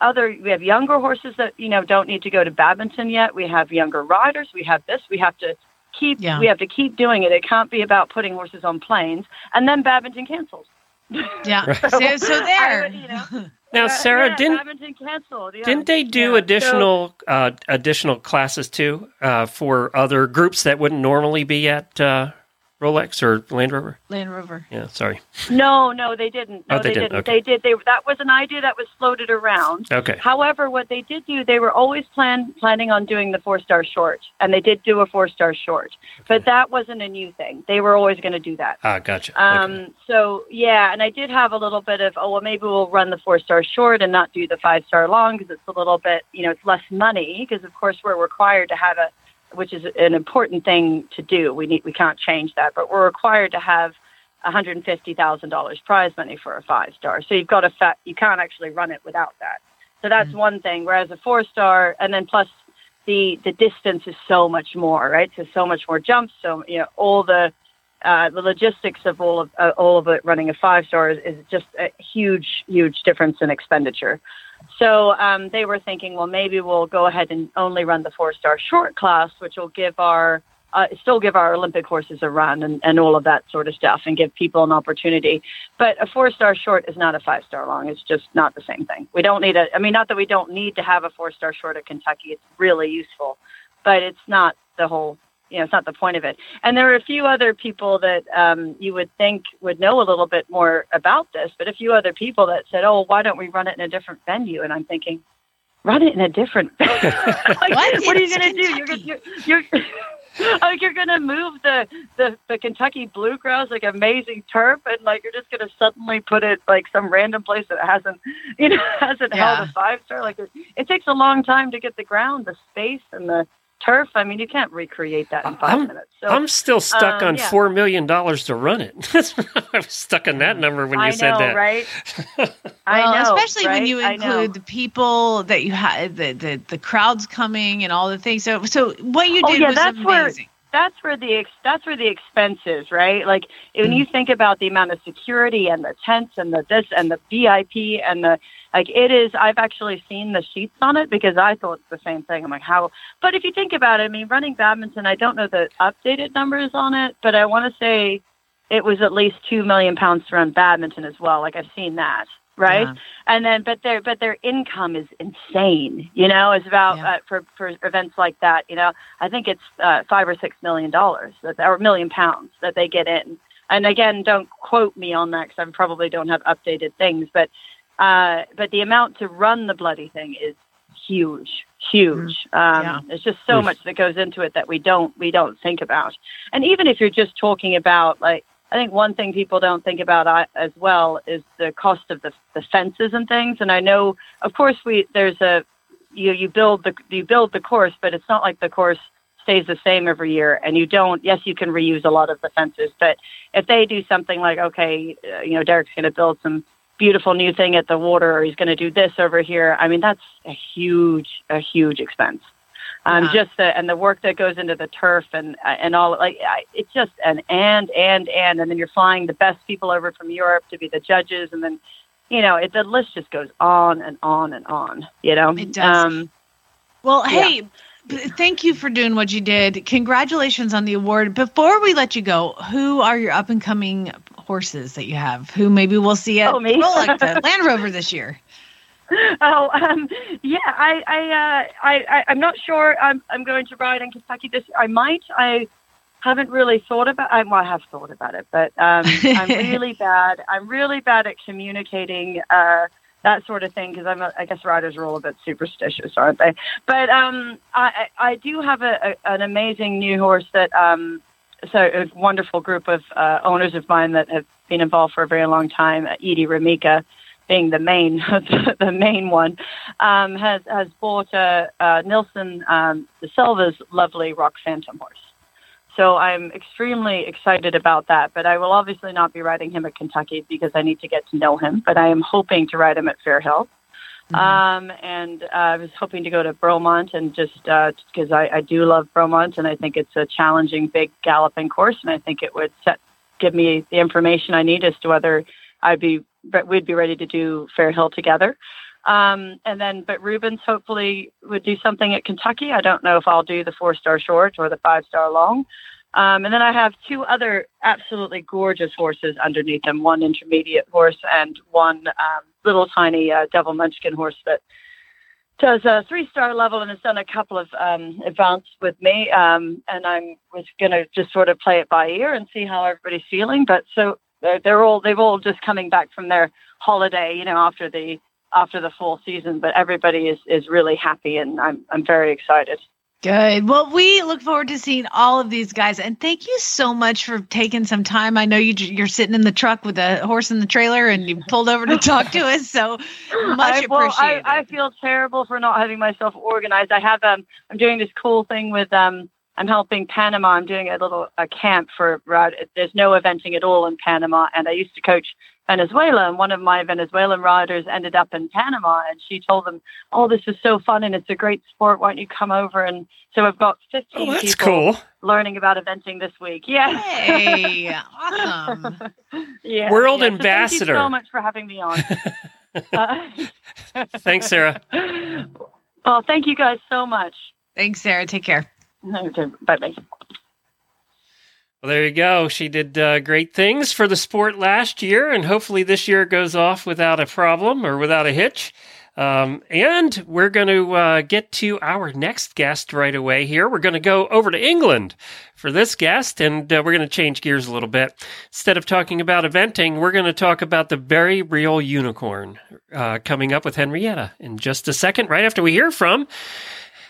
other we have younger horses that you know don't need to go to badminton yet we have younger riders we have this we have to keep yeah. we have to keep doing it. It can't be about putting horses on planes and then badminton cancels. Yeah. so, so, so, there. You know, now, Sara, yeah, didn't canceled, yeah. didn't they do yeah, additional so, uh, additional classes too uh, for other groups that wouldn't normally be at uh, Rolex or Land Rover? Land Rover. Yeah, sorry. No, no, they didn't. No, oh, they, they didn't. didn't. Okay. They did. They that was an idea that was floated around. Okay. However, what they did do, they were always plan planning on doing the four star short, and they did do a four star short, okay. but that wasn't a new thing. They were always going to do that. Ah, gotcha. Um. Okay. So yeah, and I did have a little bit of oh well maybe we'll run the four star short and not do the five star long because it's a little bit you know it's less money because of course we're required to have a which is an important thing to do. We need we can't change that, but we're required to have $150,000 prize money for a five star. So you've got a fa- you can't actually run it without that. So that's mm-hmm. one thing. Whereas a four star, and then plus the the distance is so much more, right? So so much more jumps. So you know all the uh, the logistics of all of uh, all of it running a five star is, is just a huge huge difference in expenditure. So um, they were thinking, well, maybe we'll go ahead and only run the four star short class, which will give our uh, still give our Olympic horses a run and, and all of that sort of stuff and give people an opportunity. But a four star short is not a five star long. It's just not the same thing. We don't need a, I mean, not that we don't need to have a four star short at Kentucky. It's really useful, but it's not the whole you know, it's not the point of it. And there are a few other people that um, you would think would know a little bit more about this, but a few other people that said, "Oh, why don't we run it in a different venue?" And I'm thinking, run it in a different. like, what? what are you going to do? You're, you're, you're like you're gonna move the, the the Kentucky bluegrass like amazing turf and like you're just gonna suddenly put it like some random place that hasn't you know hasn't yeah. held a five star like it, it takes a long time to get the ground the space and the turf. I mean, you can't recreate that in 5 I'm, minutes. So, I'm still stuck um, on yeah. four million dollars to run it. I was stuck on that number when you I said know, that. Right? I well, know, especially right? when you include the people that you had, the, the the crowds coming and all the things. So, so what you oh, did yeah, was that's amazing. Where, that's where the ex- that's where the expense is, right? Like when you mm. think about the amount of security and the tents and the this and the VIP and the like it is I've actually seen the sheets on it because I thought the same thing. I'm like how but if you think about it, I mean running badminton, I don't know the updated numbers on it, but I want to say it was at least two million pounds to run badminton as well. Like I've seen that, right? Yeah. And then, but their but their income is insane. You know, it's about Yeah. uh, for for events like that. You know, I think it's uh, five or six million dollars that or million pounds that they get in. And again, don't quote me on that because I probably don't have updated things, but uh, but the amount to run the bloody thing is huge, huge. Um, Yeah. There's just so much that goes into it that we don't we don't think about. And even if you're just talking about like, I think one thing people don't think about uh, as well is the cost of the the fences and things. And I know, of course, we there's a you you build the you build the course, but it's not like the course stays the same every year and you don't yes you can reuse a lot of the fences but if they do something like okay uh, you know derek's going to build some beautiful new thing at the water or he's going to do this over here i mean that's a huge a huge expense um Yeah. just the and the work that goes into the turf and uh, and all like I, it's just an and and and and then you're flying the best people over from europe to be the judges and then you know it, the list just goes on and on and on you know It does. um Well, hey, thank you for doing what you did. Congratulations on the award. Before we let you go, who are your up and coming horses that you have? Who maybe we'll see at Oh? Rolex, the Land Rover this year? Oh, um, yeah. I, I, uh, I, I, I'm not sure. I'm, I'm going to ride in Kentucky this. I might. I haven't really thought about. I, well, I have thought about it, but um, I'm really bad. I'm really bad at communicating uh, that sort of thing because I'm. A, I guess riders are all a bit superstitious, aren't they? But um, I, I I do have a, a, an amazing new horse that. Um, so a wonderful group of uh, owners of mine that have been involved for a very long time. Uh, Edie Ramika being the main the main one, um, has has bought a, uh Nilsson um, the Silva's lovely Rock Phantom horse. So I'm extremely excited about that. But I will obviously not be riding him at Kentucky because I need to get to know him. But I am hoping to ride him at Fairhill. Um, and uh, I was hoping to go to Bromont and just because I, I do love Bromont and I think it's a challenging, big galloping course, and I think it would set give me the information I need as to whether I'd be we'd be ready to do Fair Hill together. Um, and then, but Rubens hopefully would do something at Kentucky. I don't know if I'll do the four star short or the five star long. Um, and then I have two other absolutely gorgeous horses underneath them one intermediate horse and one um, little tiny uh, devil munchkin horse that does a three star level and has done a couple of um, advanced with me. Um, and I'm was going to just sort of play it by ear and see how everybody's feeling. But so they're, they're all they've all just coming back from their holiday, you know, after the after the full season. But everybody is is really happy, and I'm I'm very excited. Good. Well, we look forward to seeing all of these guys, and thank you so much for taking some time. I know you you're sitting in the truck with a horse in the trailer, and you pulled over to talk to us. So much I, well, I, appreciated. I feel terrible for not having myself organized. I have um I'm doing this cool thing with um I'm helping Panama. I'm doing a little a camp for ride. There's no eventing at all in Panama, and I used to coach Venezuela, and one of my Venezuelan riders ended up in Panama, and she told them, "Oh, this is so fun, and it's a great sport. Why don't you come over?" And so I've got 15 Oh, that's people cool. learning about eventing this week. Yeah. Hey, awesome. yeah, World yeah. So ambassador. thank you so much for having me on. uh, Thanks, Sara. well, thank you guys so much. Thanks, Sara. Take care. Okay, bye bye. Well, there you go. She did uh, great things for the sport last year, and hopefully this year goes off without a problem or without a hitch. Um, and we're going to uh, get to our next guest right away here. We're going to go over to England for this guest, and uh, we're going to change gears a little bit. Instead of talking about eventing, we're going to talk about the very real unicorn uh, coming up with Henrietta in just a second, right after we hear from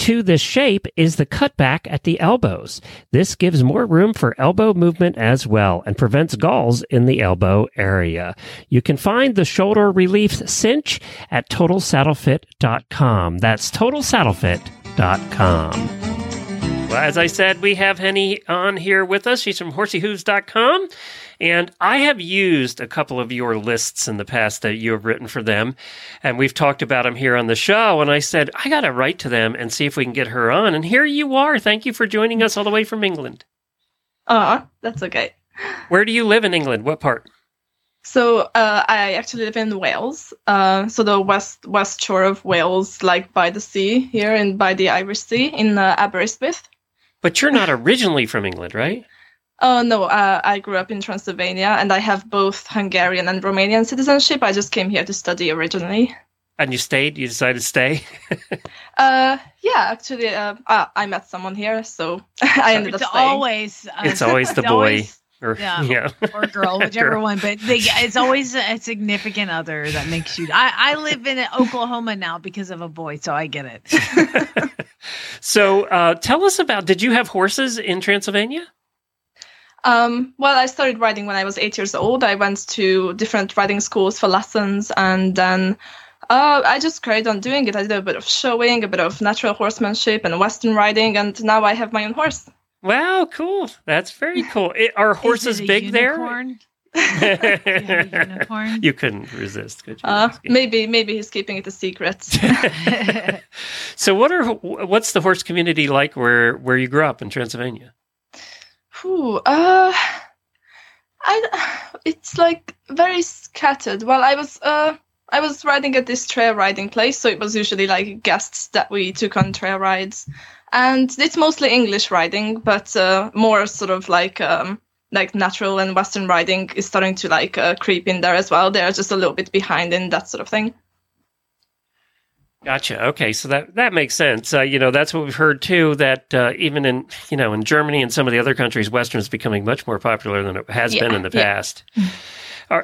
to this shape is the cutback at the elbows. This gives more room for elbow movement as well and prevents galls in the elbow area. You can find the shoulder relief cinch at totalsaddlefit.com. That's totalsaddlefit.com. Well, as I said, we have Henny on here with us. She's from horseyhooves.com. And I have used a couple of your lists in the past that you have written for them. And we've talked about them here on the show. And I said, I got to write to them and see if we can get her on. And here you are. Thank you for joining us all the way from England. Ah, that's okay. Where do you live in England? What part? So uh, I actually live in Wales, uh, so the west west shore of Wales, like by the sea here and by the Irish Sea in uh, Aberystwyth. But you're not originally from England, right? Oh no, uh, I grew up in Transylvania, and I have both Hungarian and Romanian citizenship. I just came here to study originally. And you stayed? You decided to stay? Uh, yeah, actually, uh, uh, I met someone here, so I ended It's up staying. always uh, It's always the it's boy. always- or, Yeah. yeah. or girl, whichever Girl. one. But they, it's always a significant other that makes you. I, I live in Oklahoma now because of a boy, so I get it. So uh, tell us about did you have horses in Transylvania? Um, well, I started riding when I was eight years old. I went to different riding schools for lessons, and then uh, I just carried on doing it. I did a bit of showing, a bit of natural horsemanship, and Western riding, and now I have my own horse. Wow, cool. That's very cool. It, are horses Is it a big unicorn? You unicorn? you couldn't resist, could you? Uh, maybe, maybe he's keeping it a secret. so what are what's the horse community like where where you grew up in Transylvania? Whew, uh, I, it's like very scattered. Well, I was, uh, I was riding at this trail riding place, so it was usually like guests that we took on trail rides, and it's mostly English riding, but uh, more sort of like um, like natural and Western riding is starting to like uh, creep in there as well. They're just a little bit behind in that sort of thing. Gotcha. Okay, so that that makes sense. Uh, you know, that's what we've heard too. That uh, even in you know in Germany and some of the other countries, Western is becoming much more popular than it has Yeah, been in the yeah. past.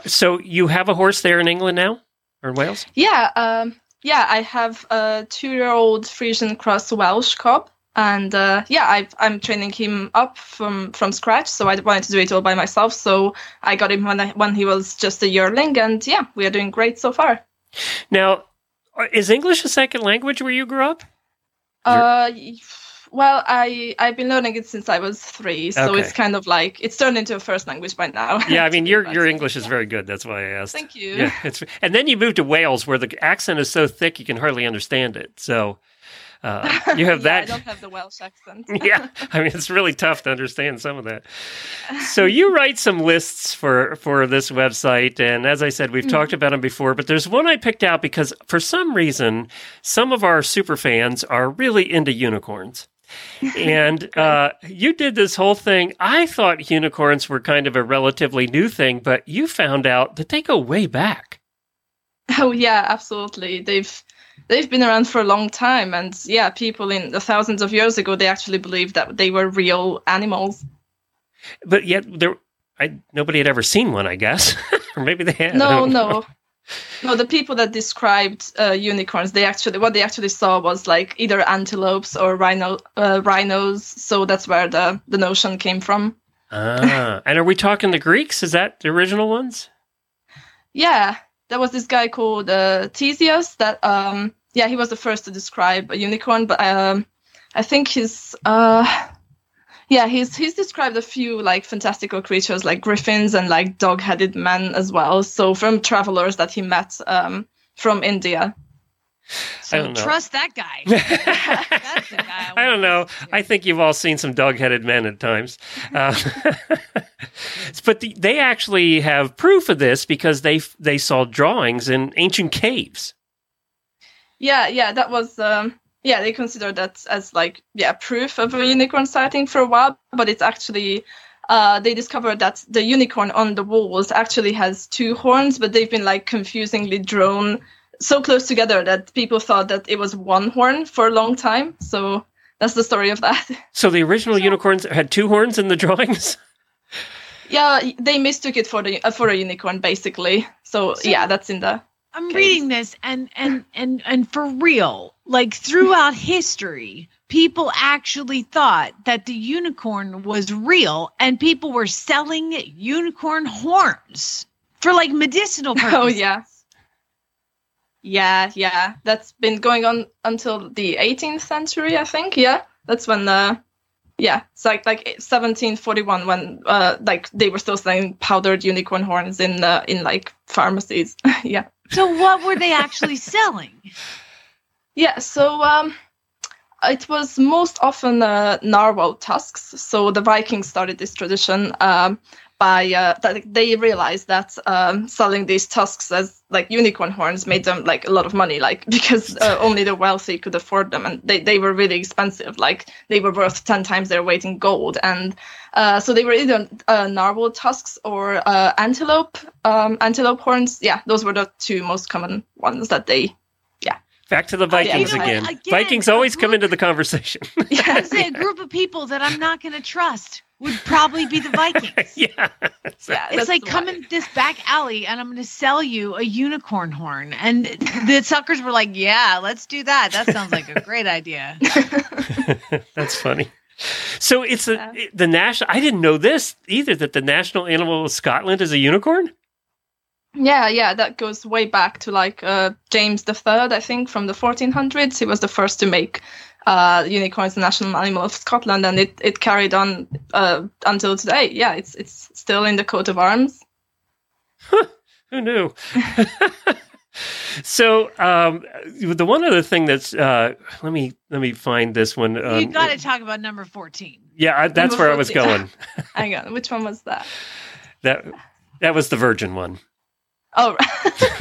So you have a horse there in England now, or in Wales? Yeah, um, yeah, I have a two-year-old Frisian cross Welsh cob, and uh, yeah, I've, I'm training him up from from scratch. So I wanted to do it all by myself. So I got him when I, when he was just a yearling, and yeah, we are doing great so far. Now, is English a second language where you grew up? Uh, well, I I've been learning it since I was three, so Okay. it's kind of like it's turned into a first language by now. Yeah, I mean your your uh, English is very good. That's why I asked. Thank you. Yeah, it's and then you moved to Wales where the accent is so thick you can hardly understand it. So uh, you have Yeah, I that. don't have the Welsh accent. yeah, I mean it's really tough to understand some of that. So you write some lists for for this website, and as I said, we've talked about them before. But there's one I picked out because for some reason, some of our super fans are really into unicorns. and uh, you did this whole thing. I thought unicorns were kind of a relatively new thing, but you found out that they go way back. Oh yeah, absolutely. They've they've been around for a long time, and yeah, people in the thousands of years ago they actually believed that they were real animals. But yet there, I nobody had ever seen one. I guess, or maybe they had. No, no, no. The people that described uh, unicorns, they actually what they actually saw was like either antelopes or rhino uh, rhinos. So that's where the the notion came from. Ah, and are we talking the Greeks? Is that the original ones? Yeah, there was this guy called uh, Ctesias that um yeah he was the first to describe a unicorn, but um I think he's uh yeah he's he's described a few like fantastical creatures like griffins and like dog-headed men as well. So from travelers that he met um from India. So don't know. trust that guy. That's the guy. I don't know. I think you've all seen some dog-headed men at times, uh, but the, they actually have proof of this because they they saw drawings in ancient caves. Yeah, yeah, that was um yeah, they considered that as like yeah, proof of a unicorn sighting for a while, but it's actually uh, they discovered that the unicorn on the walls actually has two horns, but they've been like confusingly drawn so close together that people thought that it was one horn for a long time. So that's the story of that. So the original unicorns had two horns in the drawings. yeah, they mistook it for the uh, for a unicorn basically. So, So- yeah, that's in the I'm case. reading this and and and and for real, like throughout history, people actually thought that the unicorn was real and people were selling unicorn horns for like medicinal purposes. Oh yeah. Yeah, yeah. That's been going on until the 18th century, I think. Yeah. That's when uh yeah, it's like like 1741 when uh like they were still selling powdered unicorn horns in uh, in like pharmacies. yeah. So what were they actually selling? Yeah, so um, it was most often uh, narwhal tusks. So the Vikings started this tradition um, by uh, that they realized that um, selling these tusks as like unicorn horns made them like a lot of money, like because uh, only the wealthy could afford them, and they, they were really expensive. Like they were worth ten times their weight in gold, and uh, so they were either uh, narwhal tusks or uh, antelope um, antelope horns. Yeah, those were the two most common ones that they Back to the Vikings You know, again. again, Vikings a always come into the conversation. I say a group of people that I'm not going to trust would probably be the Vikings. yeah. yeah. It's like come in this back alley and I'm going to sell you a unicorn horn. And the suckers were like, yeah, let's do that. That sounds like a great idea. That's funny. So it's a, Yeah. the national. I didn't know this either. That the national animal of Scotland is a unicorn. Yeah, yeah, that goes way back to like uh, James the Third, I think, from the 1400s. He was the first to make uh, unicorns the national animal of Scotland, and it, it carried on uh, until today. Yeah, it's it's still in the coat of arms. Who knew? so um, the one other thing that's uh, let me let me find this one. Um, you got to talk about number 14. Yeah, I, that's Number where I was going. Hang on, which one was that? That that was the virgin one. Oh,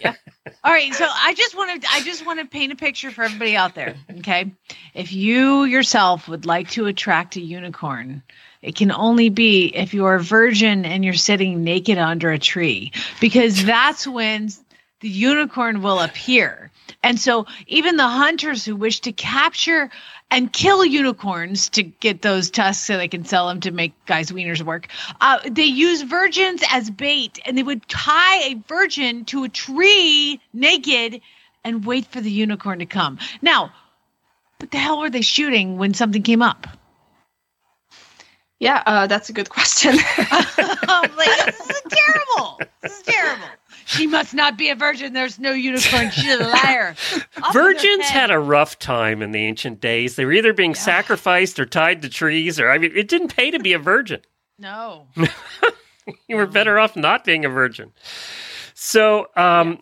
yeah. All right, so I just want to I just want to paint a picture for everybody out there, okay? If you yourself would like to attract a unicorn, it can only be if you're a virgin and you're sitting naked under a tree because that's when the unicorn will appear. And so even the hunters who wish to capture and kill unicorns to get those tusks so they can sell them to make guys' wieners work. Uh, they use virgins as bait, and they would tie a virgin to a tree naked and wait for the unicorn to come. Now, what the hell were they shooting when something came up? yeah, uh, that's a good question. Like, this is terrible. This is terrible. She must not be a virgin. There's no unicorn. She's a liar. Up with her Virgins had a rough time in the ancient days. They were either being sacrificed or tied to trees, or I mean, it didn't pay to be a virgin. no. You were better off not being a virgin. So, um,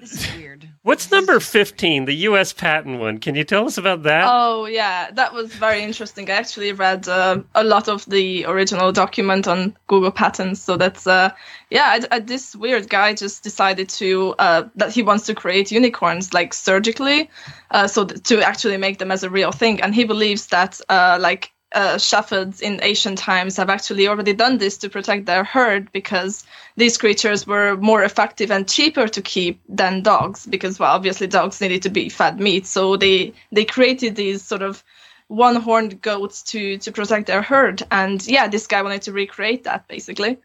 This is weird. What's number 15, the U.S. patent one? Can you tell us about that? Oh yeah, that was very interesting. I actually read uh, a lot of the original document on Google Patents. So that's uh, yeah, I, I, this weird guy just decided to uh, that he wants to create unicorns like surgically, uh, so th- to actually make them as a real thing. And he believes that uh, like uh, shepherds in ancient times have actually already done this to protect their herd because these creatures were more effective and cheaper to keep than dogs because well obviously dogs needed to be fed meat. So they they created these sort of one horned goats to to protect their herd. And yeah this guy wanted to recreate that basically.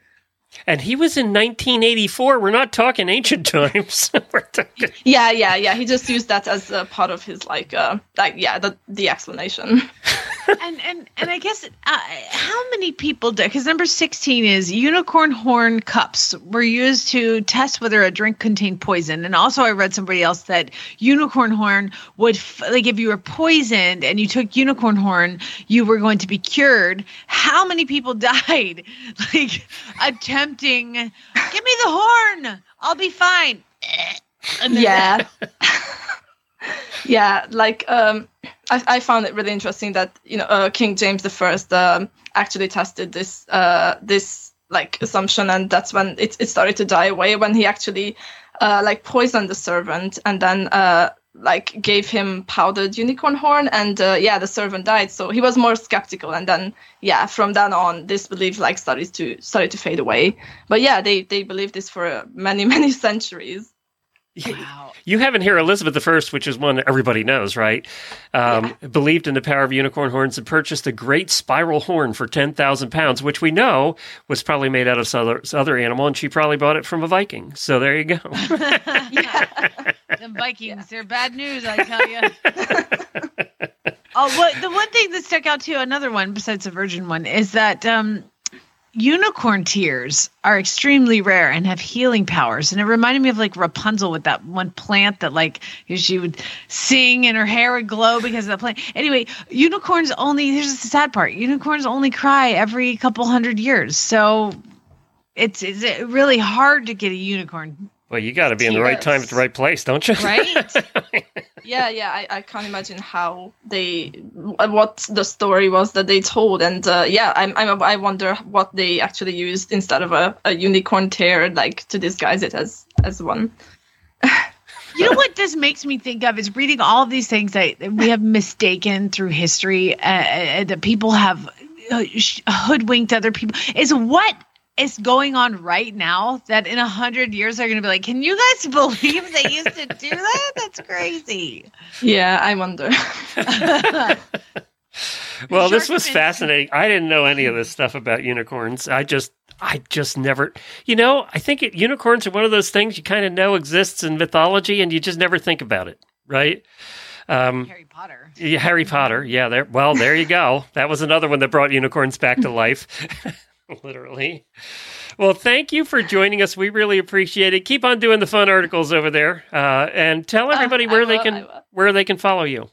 And he was in 1984. We're not talking ancient times. Talking- yeah yeah yeah. He just used that as a part of his like uh like yeah the the explanation and and and I guess uh, how many people do? Because number sixteen is unicorn horn cups were used to test whether a drink contained poison. And also, I read somebody else that unicorn horn would f- like if you were poisoned and you took unicorn horn, you were going to be cured. How many people died like attempting? Give me the horn. I'll be fine. And then- yeah yeah like um I, I found it really interesting that you know uh, king james the first um, actually tested this uh this like assumption and that's when it, it started to die away when he actually uh like poisoned the servant and then uh like gave him powdered unicorn horn and uh, yeah the servant died. So he was more skeptical and then yeah from then on this belief like started to started to fade away. But yeah they they believed this for many many centuries Wow. You have in here Elizabeth I, which is one everybody knows, right? Um, Believed in the power of unicorn horns and purchased a great spiral horn for 10,000 pounds, which we know was probably made out of some other, some other animal, and she probably bought it from a Viking. So there you go. The Vikings, they're bad news, I tell you. oh, what the one thing that stuck out to you, another one besides the virgin one is that um, unicorn tears are extremely rare and have healing powers. And it reminded me of like Rapunzel with that one plant that like she would sing and her hair would glow because of the plant. Anyway, unicorns only. Here's the sad part: unicorns only cry every couple hundred years. So. It's, it's really hard to get a unicorn well, you got to be in the right time at the right place, don't you? right? yeah, yeah. I, I can't imagine how they, what the story was that they told, and uh, yeah, I'm, I'm, I wonder what they actually used instead of a, a unicorn tear, like to disguise it as as one. you know what this makes me think of is reading all of these things that we have mistaken through history, uh, uh that people have uh, hoodwinked other people. Is what is going on right now that in a hundred years they're going to be like, can you guys believe they used to do that? That's crazy. Yeah, I wonder. well, this was fascinating. I didn't know any of this stuff about unicorns. I just, I just never, you know, I think it, unicorns are one of those things you kind of know exists in mythology and you just never think about it, right? Um, Harry Potter. Yeah, Harry Potter. Yeah, there. Well, there you go. That was another one that brought unicorns back to life. literally. Well, thank you for joining us. We really appreciate it. Keep on doing the fun articles over there, uh, and tell uh, everybody uh, where will, they can where they can follow you.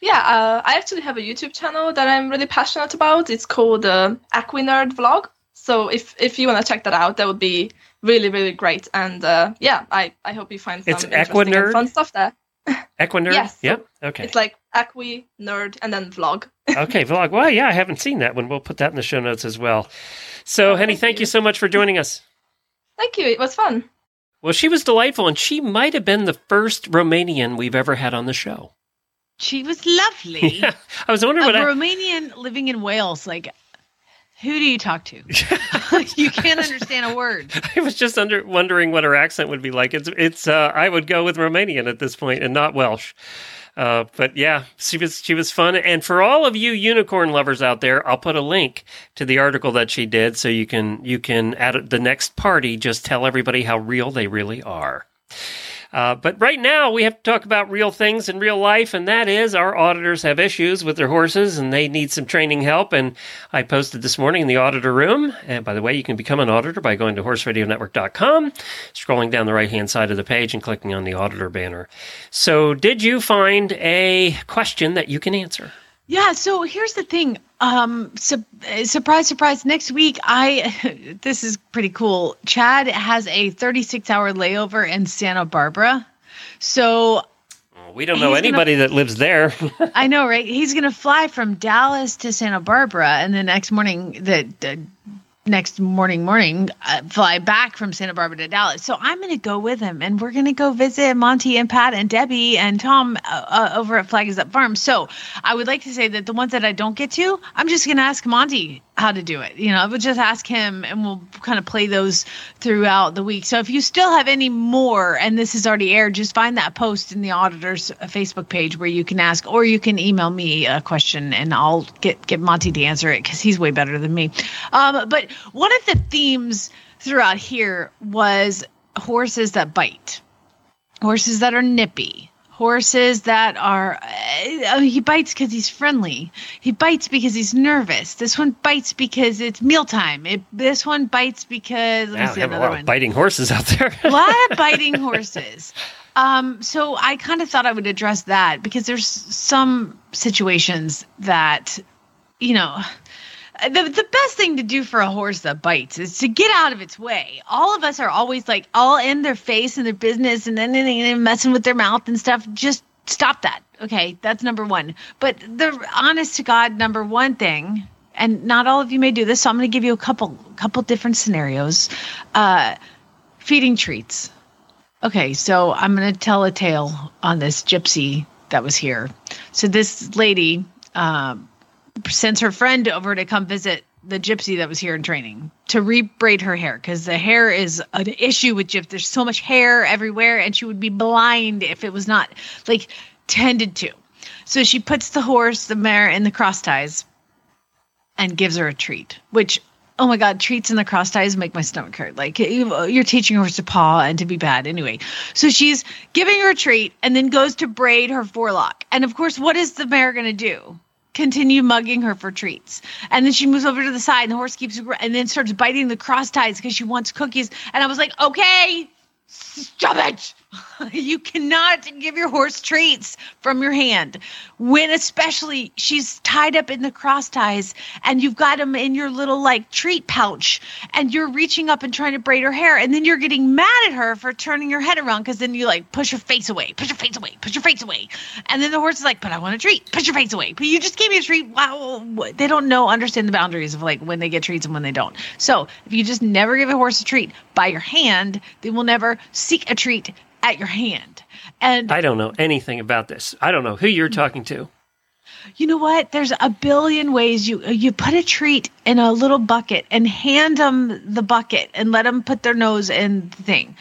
Yeah, uh, I actually have a YouTube channel that I'm really passionate about. It's called uh, Equinerd Vlog. So if if you want to check that out, that would be really really great. And uh, yeah, I I hope you find some it's interesting and fun stuff there. Equinerd? Yes. Yep. Okay. It's like Equi, Nerd, and then Vlog. okay, Vlog. Well, yeah, I haven't seen that one. We'll put that in the show notes as well. So, oh, Henny, thank, thank you. you so much for joining us. Thank you. It was fun. Well, she was delightful, and she might have been the first Romanian we've ever had on the show. She was lovely. Yeah, I was wondering a what Romanian I... living in Wales. Like, who do you talk to? you can't understand a word. I was just under wondering what her accent would be like. It's it's. Uh, I would go with Romanian at this point and not Welsh. Uh, but yeah, she was she was fun. And for all of you unicorn lovers out there, I'll put a link to the article that she did, so you can you can at the next party just tell everybody how real they really are. Uh, but right now, we have to talk about real things in real life, and that is our auditors have issues with their horses and they need some training help. And I posted this morning in the auditor room. And by the way, you can become an auditor by going to horseradionetwork.com, scrolling down the right hand side of the page and clicking on the auditor banner. So, did you find a question that you can answer? Yeah, so here's the thing. Um, su- surprise, surprise. Next week, I this is pretty cool. Chad has a 36 hour layover in Santa Barbara, so we don't know anybody gonna, that lives there. I know, right? He's going to fly from Dallas to Santa Barbara, and the next morning, the, the next morning morning uh, fly back from Santa Barbara to Dallas. So I'm going to go with him and we're going to go visit Monty and Pat and Debbie and Tom uh, uh, over at Flag is Up Farm. So I would like to say that the ones that I don't get to, I'm just going to ask Monty how to do it. You know, I would just ask him and we'll kind of play those throughout the week. So if you still have any more and this is already aired, just find that post in the auditor's Facebook page where you can ask or you can email me a question and I'll get get Monty to answer it cuz he's way better than me. Um, but one of the themes throughout here was horses that bite. Horses that are nippy horses that are uh, he bites because he's friendly. He bites because he's nervous. This one bites because it's mealtime. It, this one bites because let me see another one. biting horses out there. A lot of biting horses. Um, so i kind of thought i would address that because there's some situations that you know the, the best thing to do for a horse that bites is to get out of its way. All of us are always like all in their face and their business and then and messing with their mouth and stuff. Just stop that. Okay, that's number one. But the honest to God number one thing, and not all of you may do this, so I'm going to give you a couple couple different scenarios. Uh, feeding treats. Okay, so I'm going to tell a tale on this gypsy that was here. So this lady. Um, sends her friend over to come visit the gypsy that was here in training to rebraid her hair because the hair is an issue with gypsy. There's so much hair everywhere, and she would be blind if it was not like tended to. So she puts the horse, the mare, in the cross ties and gives her a treat, which oh my god treats in the cross ties make my stomach hurt like you- you're teaching her to paw and to be bad anyway so she's giving her a treat and then goes to braid her forelock and of course what is the mare going to do continue mugging her for treats. And then she moves over to the side and the horse keeps and then starts biting the cross ties because she wants cookies. And i was like okay stop it you cannot give your horse treats from your hand. When especially she's tied up in the cross ties and you've got them in your little like treat pouch and you're reaching up and trying to braid her hair and then you're getting mad at her for turning your head around because then you like push your face away push your face away push your face away. And then the horse is like but i want a treat. Push your face away. But you just gave me a treat. Wow. They don't know understand the boundaries of like when they get treats and when they don't. So if you just never give a horse a treat by your hand they will never seek a treat at your hand and I don't know anything about this. I don't know who you're talking to. you know what? There's a billion ways you you put a treat in a little bucket and hand them the bucket and let them put their nose in the thing.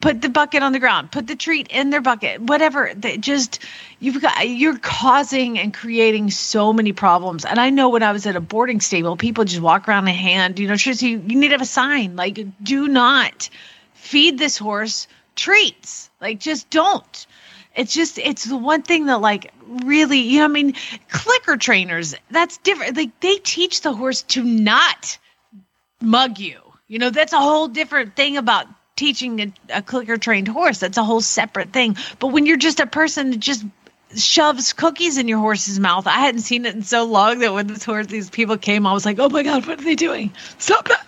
Put the bucket on the ground. Put the treat in their bucket. Whatever. They just you've got you're causing and creating so many problems. And I know when I was at a boarding stable, people just walk around and hand. You know, you you need to have a sign like do not feed this horse treats. Like just don't. It's just it's the one thing that like really you know i mean? Clicker trainers that's different. Like they teach the horse to not mug you. You know that's a whole different thing about teaching a, a clicker trained horse. That's a whole separate thing. But when you're just a person that just shoves cookies in your horse's mouth. I hadn't seen it in so long that when this horse these people came i was like oh my god what are they doing? Stop that.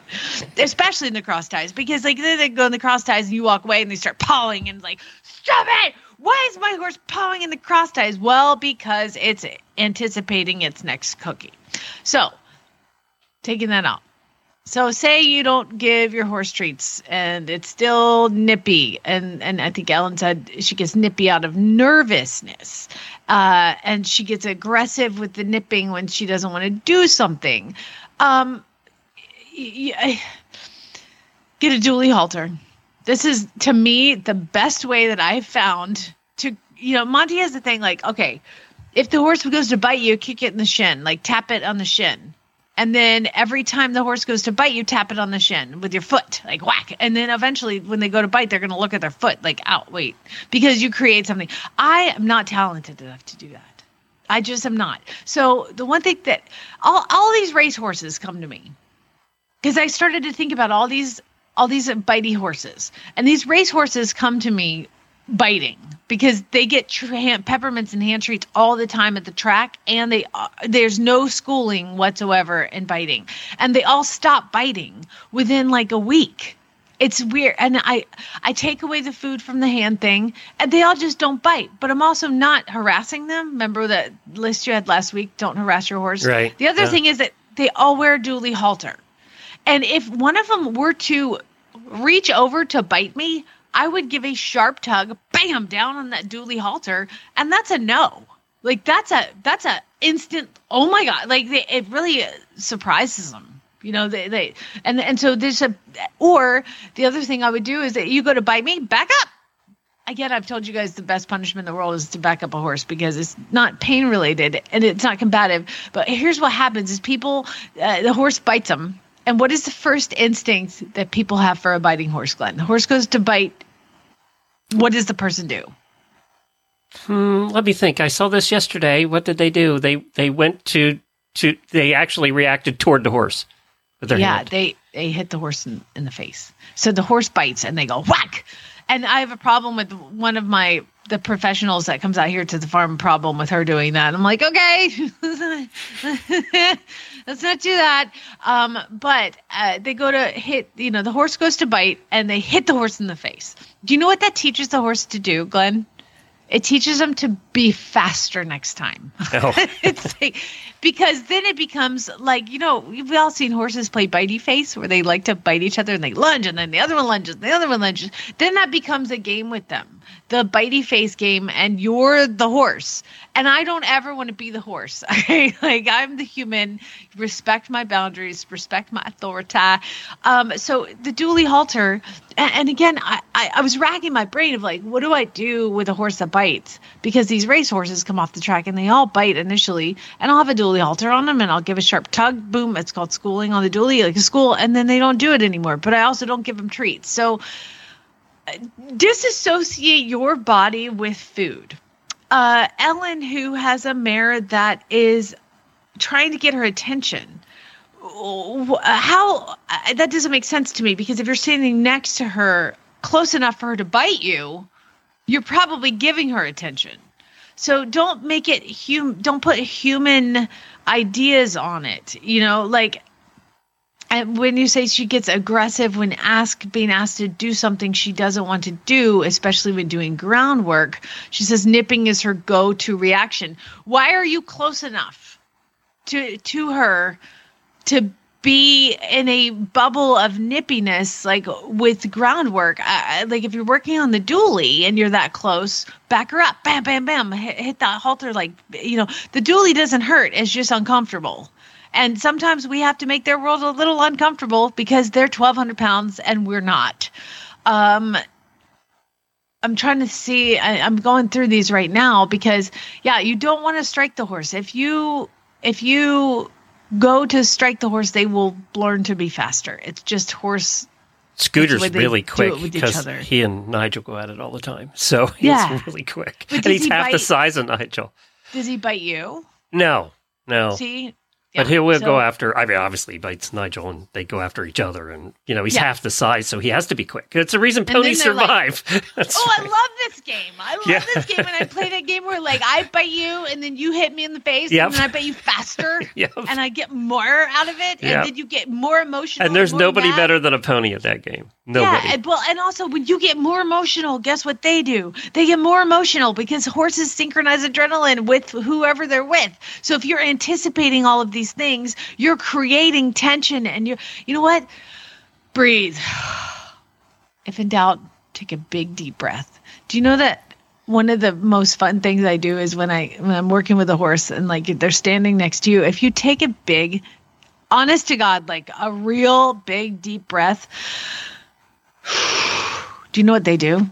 Especially in the cross ties because like then they go in the cross ties and you walk away and they start pawing and like stop it! Why is my horse pawing in the cross ties? Well because it's anticipating its next cookie. So taking that out so say you don't give your horse treats and it's still nippy and and I think Ellen said she gets nippy out of nervousness. Uh, and she gets aggressive with the nipping when she doesn't want to do something. Um y- get a dually halter. This is to me the best way that I've found to you know Monty has the thing like okay if the horse goes to bite you kick it in the shin like tap it on the shin and then every time the horse goes to bite you tap it on the shin with your foot like whack. And then eventually when they go to bite they're going to look at their foot like out wait. Because you create something. I am not talented enough to do that. I just am not. So the one thing that all, all these race horses come to me. Because i started to think about all these all these bitey horses. And these race horses come to me biting because they get tr- hand, peppermints and hand treats all the time at the track and they uh, there's no schooling whatsoever in biting. And they all stop biting within like a week. It's weird. And i i take away the food from the hand thing and they all just don't bite. But i'm also not harassing them. Remember that list you had last week don't harass your horse? Right, the other yeah. thing is that they all wear a dually halter. And if one of them were to reach over to bite me, I would give a sharp tug, bam, down on that dually halter, and that's a no. Like that's a that's a instant. Oh my god! Like they, it really surprises them. You know they they and and so there's a or the other thing I would do is that you go to bite me, back up. Again, I've told you guys the best punishment in the world is to back up a horse because it's not pain related and it's not combative. But here's what happens: is people uh, the horse bites them, and what is the first instinct that people have for a biting horse, Glenn? The horse goes to bite. What does the person do? Hmm, let me think. I saw this yesterday. What did they do? They they went to to they actually reacted toward the horse with their yeah, hand. they they hit the horse in, in the face. So the horse bites and they go whack. And I have a problem with one of my the professionals that comes out here to the farm. Problem with her doing that. I'm like, okay, let's not do that. Um, but uh, they go to hit. You know, the horse goes to bite and they hit the horse in the face. Do you know what that teaches the horse to do, Glenn? It teaches them to be faster next time. Oh. it's like because then it becomes like you know we've all seen horses play bitey face where they like to bite each other and they lunge and then the other one lunges and the other one lunges. Then that becomes a game with them, the bitey face game, and you're the horse. And I don't ever want to be the horse. Okay, like I'm the human. Respect my boundaries. Respect my authority. Um, so the dually halter, and, and again, I, I I was racking my brain of like, what do I do with a horse that bites? Because these race horses come off the track and they all bite initially, and I'll have a dually halter on them and I'll give a sharp tug, boom, it's called schooling on the dually, like a school, and then they don't do it anymore. But I also don't give them treats. So uh, disassociate your body with food. Uh, Ellen, who has a mare that is trying to get her attention, how uh, that doesn't make sense to me because if you're standing next to her close enough for her to bite you, you're probably giving her attention. So don't make it hum don't put human ideas on it. You know, like and when you say she gets aggressive when asked being asked to do something she doesn't want to do, especially when doing groundwork, she says nipping is her go-to reaction. Why are you close enough to to her to be in a bubble of nippiness like with groundwork. I, like if you're working on the dually and you're that close back her up. Bam bam bam. Hit, hit that halter like you know the dually doesn't hurt. It's just uncomfortable. And sometimes we have to make their world a little uncomfortable because they're 1200 pounds and we're not. Um I'm trying to see. I, I'm going through these right now because, yeah, you don't want to strike the horse. If you if you go to strike the horse, they will learn to be faster. It's just horse. Scooter's really quick because he and Nigel go at it all the time. So he's Yeah. really quick. And he's he half the size of Nigel. Does he bite you? No, no. See, But he will so- go after. I mean, obviously, he bites Nigel, and they go after each other. And you know, he's Yeah. half the size, so he has to be quick. It's the reason ponies like, survive. That's Oh, I love this game. I love Yeah. this game. And I play that game where like I bite you and then you hit me in the face Yep. and then I bite you faster Yep. and I get more out of it Yep. and then you get more emotional. And there's more nobody mad. better than a pony at that game. Nobody. Yeah, and, well, and also when you get more emotional, guess what they do? They get more emotional because horses synchronize adrenaline with whoever they're with. So if you're anticipating all of these things, you're creating tension, and you're, you know what? Breathe. If in doubt, take a big deep breath. Do you know that? One of the most fun things I do is when I when I'm working with a horse and like they're standing next to you. If you take a big, honest to God, like a real big deep breath, do you know what they do?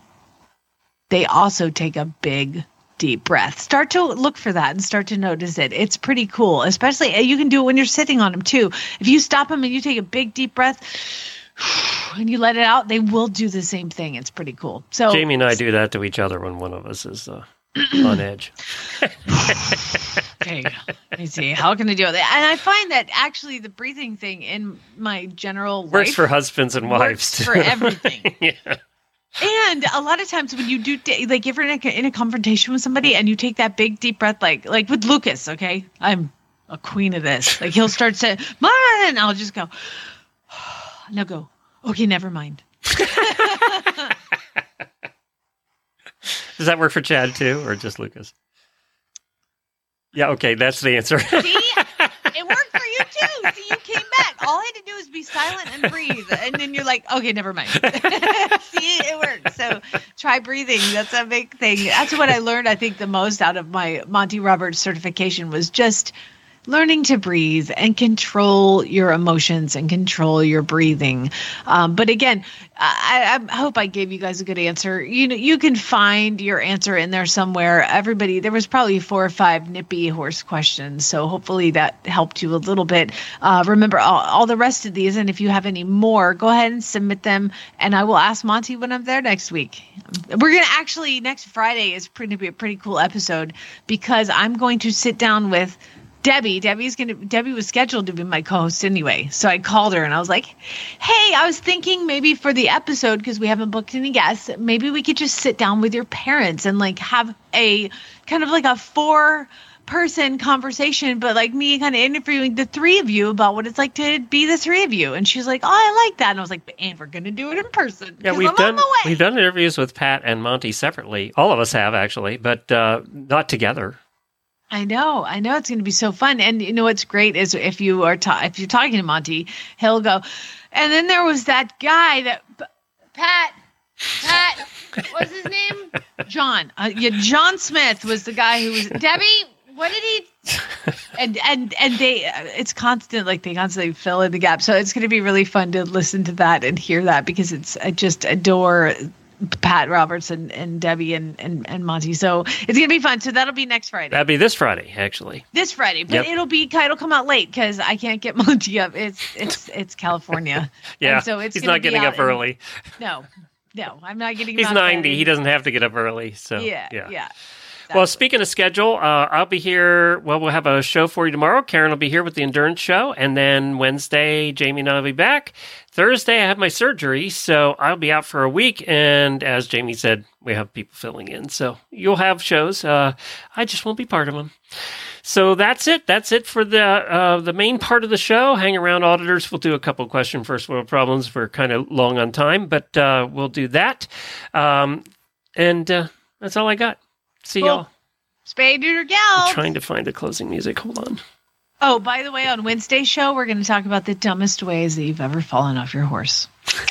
They also take a big, deep breath. Start to look for that and start to notice it. It's pretty cool, especially you can do it when you're sitting on them too. If you stop them and you take a big, deep breath and you let it out, they will do the same thing. It's pretty cool. So, Jamie and I do that to each other when one of us is uh, on edge. Okay, let me see. How can I do it? And I find that actually the breathing thing in my general Works life for husbands and wives for everything. yeah. And a lot of times when you do, like, if you're in a, in a confrontation with somebody and you take that big deep breath, like, like with Lucas, okay, I'm a queen of this. Like he'll start saying, and I'll just go, "No, go." Okay, never mind. Does that work for Chad too, or just Lucas? Yeah. Okay, that's the answer. See, it worked for you too. See, you came back. All I had to do was be silent and breathe, and then you're like, "Okay, never mind." See, it works. So try breathing. That's a big thing. That's what I learned. I think the most out of my Monty Roberts certification was just learning to breathe and control your emotions and control your breathing. Um, but again, I, I hope I gave you guys a good answer. You know, you can find your answer in there somewhere. Everybody, there was probably four or five nippy horse questions, so hopefully that helped you a little bit. Uh, remember all, all the rest of these, and if you have any more, go ahead and submit them, and I will ask Monty when I'm there next week. We're gonna actually next Friday is going to be a pretty cool episode because I'm going to sit down with. Debbie, Debbie's gonna. Debbie was scheduled to be my co-host anyway, so I called her and I was like, "Hey, I was thinking maybe for the episode because we haven't booked any guests, maybe we could just sit down with your parents and like have a kind of like a four person conversation, but like me kind of interviewing the three of you about what it's like to be the three of you. And she's like, "Oh, I like that." And I was like, "And we're gonna do it in person." Yeah, we've I'm on done the way." we've done interviews with Pat and Monty separately. All of us have actually, but uh, not together. I know, I know it's going to be so fun. And you know what's great is if you are ta- if you're talking to Monty, he'll go. And then there was that guy that P- Pat, Pat, what's his name? John. Uh, yeah, John Smith was the guy who was Debbie. What did he? And and and they, uh, it's constant. Like they constantly fill in the gap. So it's going to be really fun to listen to that and hear that because it's I just adore Pat Roberts and, and Debbie and, and, and Monty. So it's gonna be fun. So that'll be next Friday. That'll be this Friday, actually. this Friday, but Yep. it'll be it'll come out late because I can't get Monty up. It's it's it's California. Yeah, And so it's he's not getting up in- early. No, no, I'm not getting. He's ninety. He doesn't have to get up early. So Yeah, yeah. Well, speaking of schedule, uh, I'll be here. Well, we'll have a show for you tomorrow. Karen will be here with the endurance show, and then Wednesday, Jamie and I will be back. Thursday, I have my surgery, so I'll be out for a week. And as Jamie said, we have people filling in, so you'll have shows. Uh, I just won't be part of them. So that's it. That's it for the uh, the main part of the show. Hang around, auditors. We'll do a couple question first world problems. We're kind of long on time, but uh, we'll do that. Um, and uh, that's all I got. See Cool. y'all. Spay neuter gal. trying to find the closing music. Hold on. Oh, by the way, on Wednesday's show, we're going to talk about the dumbest ways that you've ever fallen off your horse.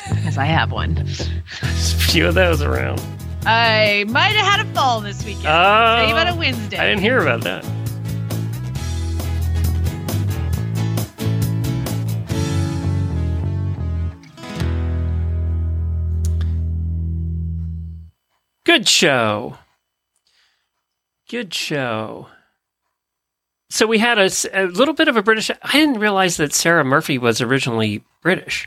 Because I have one. There's a few of those around. I might have had a fall this weekend. Oh, Tell you about it oh, Wednesday. I didn't hear about that. Good show. Good show. So we had a little bit of a British. I didn't realize that Sara Murphy was originally British.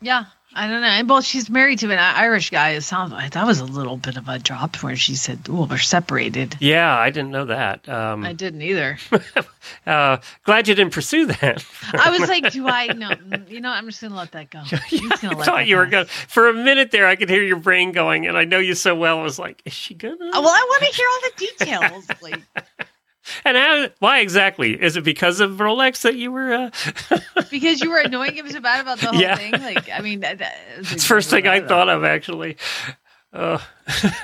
Yeah, I don't know. And well, she's married to an Irish guy. It sounds like that was a little bit of a drop where she said, "Oh, we're separated." Yeah, I didn't know that. Um, I didn't either. uh, glad you didn't pursue that. I was like, "Do I? No, mm, you know, I'm just gonna let that go." Gonna I let thought you were going for a minute there. I could hear your brain going, and I know you so well. I was like, "Is she gonna?" Well, I want to hear all the details. Like, And how, why exactly? Is it because of Rolex that you were? Uh, because you were annoying him so bad about the whole Yeah. thing. Like, I mean, that, that was it's the first thing I thought of actually. Uh,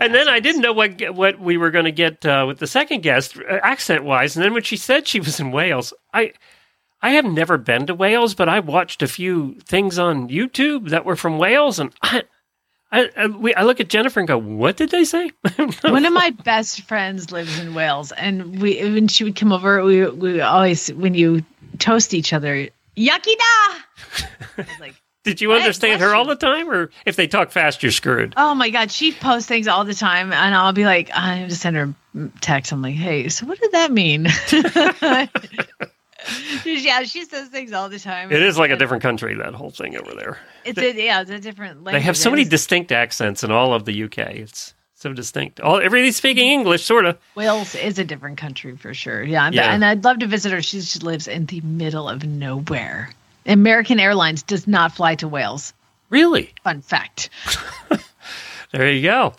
and then I didn't know what what we were going to get uh, with the second guest accent wise. And then when she said she was in Wales, I I have never been to Wales, but I watched a few things on YouTube that were from Wales, and I. I, I, we, I look at Jennifer and go, "What did they say?" One of my best friends lives in Wales, and we when she would come over, we we always when you toast each other, iechyd da. Like, Did you understand her all the time, or if they talk fast, you're screwed? oh my god, she posts things all the time, and I'll be like, I just send her a text. I'm like, hey, so what did that mean? yeah, she says things all the time. It is like a different country, that whole thing over there. It's a, yeah, it's a different language. They have so many distinct accents in all of the UK. It's so distinct. All everybody's speaking English, sort of. Wales is a different country for sure. Yeah, and- Yeah. and I'd love to visit her. She just lives in the middle of nowhere. American Airlines does not fly to Wales. Really? Fun fact. There you go.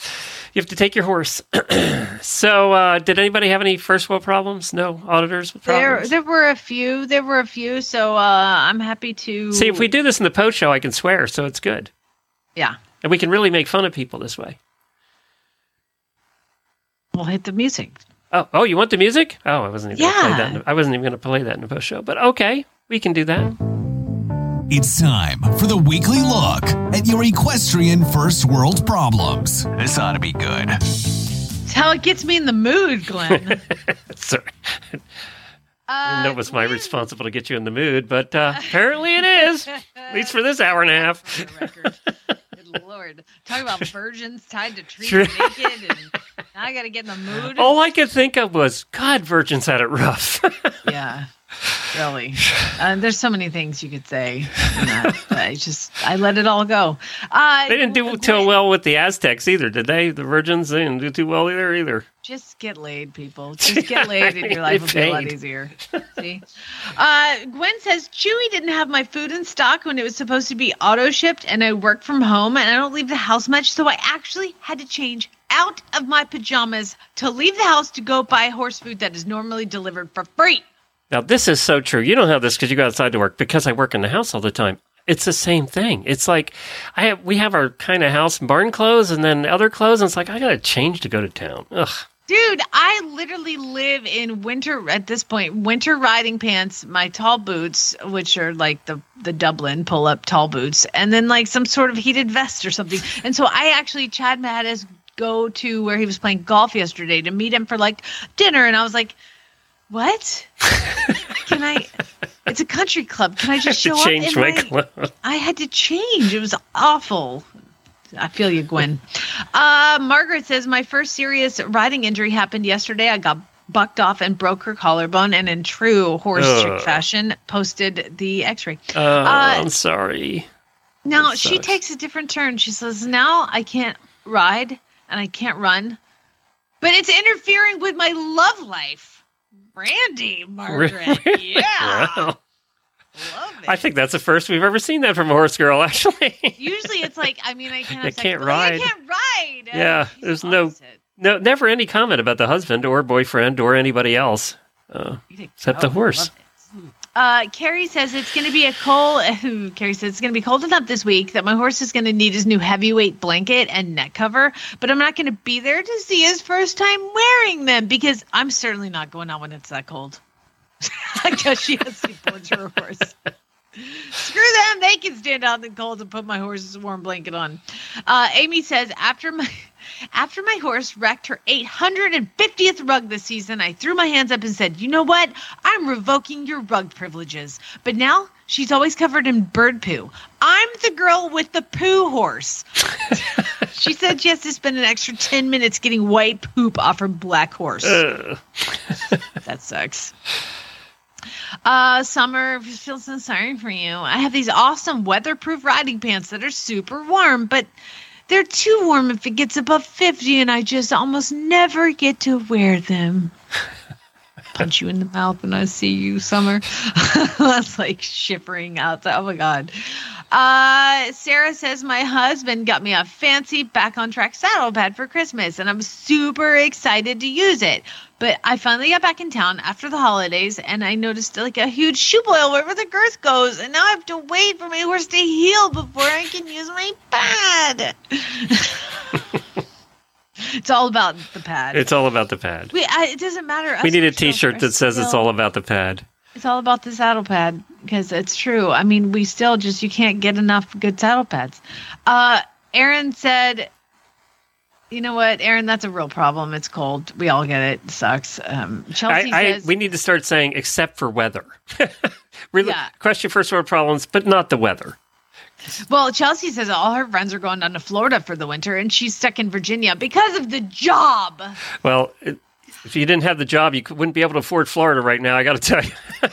You have to take your horse. so, uh, did anybody have any first world problems? No auditors with There, problems. there were a few. There were a few. So uh, I'm happy to See, if we do this in the post show, I can swear, so it's good, Yeah, and we can really make fun of people this way. we'll hit the music. Oh, oh, you want the music? Oh, I wasn't even. Gonna play Yeah. that in, I wasn't even going to play that in the post show, but okay, we can do that. It's time for the weekly look at your equestrian first world problems. This ought to be good. It's how it gets me in the mood, Glenn. Sorry. Uh, know it's my responsible to get you in the mood, but uh, apparently it is. At least for this hour and a half. for the record. Good lord. Talk about virgins tied to trees Sure. naked and now I gotta get in the mood. All I could think of was, God, virgins had it rough. Yeah. Really. Uh, there's so many things you could say. I just I let it all go. Uh they didn't do too well with the Aztecs either, did they? The virgins, they didn't do too well either either. Just get laid, people. Just get laid, and your life will be a lot easier. See, uh, Gwen says Chewy didn't have my food in stock when it was supposed to be auto shipped, and I work from home and I don't leave the house much, so I actually had to change out of my pajamas to leave the house to go buy horse food that is normally delivered for free. Now, this is so true. You don't have this because you go outside to work. Because I work in the house all the time. It's the same thing. It's like I have, we have our kind of house barn clothes and then other clothes. And it's like, I got to change to go to town. Ugh. Dude, I literally live in winter at this point, winter riding pants, my tall boots, which are like the the Dublin pull up tall boots, and then like some sort of heated vest or something. And so I actually Chad had us go to where he was playing golf yesterday to meet him for like dinner, and I was like, "What? Can I? It's a country club. Can I just show change up?" my clothes. I had to change. It was awful. I feel you, Gwen. Uh, Margaret says my first serious riding injury happened yesterday. I got bucked off and broke her collarbone, and in true horse trick fashion, posted the X-ray. Oh, Uh, I'm sorry. Now she takes a different turn. She says, "Now I can't ride and I can't run, but it's interfering with my love life." Randy, Margaret, yeah, Wow. love it. I think that's the first we've ever seen that from a horse girl, actually. Usually it's like, I mean, I can't. I can't ride. I can't ride. Yeah, She's there's no- opposite. no, never any comment about the husband or boyfriend or anybody else. Uh, Except the horse. Uh, Carrie says it's going to be a cold. Carrie says it's going to be cold enough this week that my horse is going to need his new heavyweight blanket and neck cover, but I'm not going to be there to see his first time wearing them because I'm certainly not going out when it's that cold. I guess she has for her horse. Screw them. They can stand out in the cold and put my horse's warm blanket on. Uh, Amy says after my after my horse wrecked her 850th rug this season, I threw my hands up and said, "You know what? I'm revoking your rug privileges." But now she's always covered in bird poo. I'm the girl with the poo horse. she said she has to spend an extra 10 minutes getting white poop off her black horse. That sucks. Uh, Summer feels so sorry for you. I have these awesome weatherproof riding pants that are super warm, but they're too warm if it gets above 50, and I just almost never get to wear them. Punch you in the mouth when I see you, Summer. That's like shivering outside. Oh my God. Uh, Sarah says my husband got me a fancy back on track saddle pad for Christmas, and I'm super excited to use it. But I finally got back in town after the holidays, and I noticed like a huge shoe boil wherever the girth goes, and now I have to wait for my horse to heal before I can use my pad. it's all about the pad. It's all about the pad. we, I, it doesn't matter. We need a T-shirt that says it's all about the pad. It's all about the saddle pad because it's true. I mean, we still just you can't get enough good saddle pads. Uh, Aaron said, "You know what, Aaron? That's a real problem. It's cold. We all get it. It sucks." Um, Chelsea I, says, we need to start saying except for weather. really, Yeah. question first world problems, but not the weather. "Well, Chelsea says all her friends are going down to Florida for the winter, and she's stuck in Virginia because of the job." Well, it, if you didn't have the job, you wouldn't be able to afford Florida right now. I got to tell you.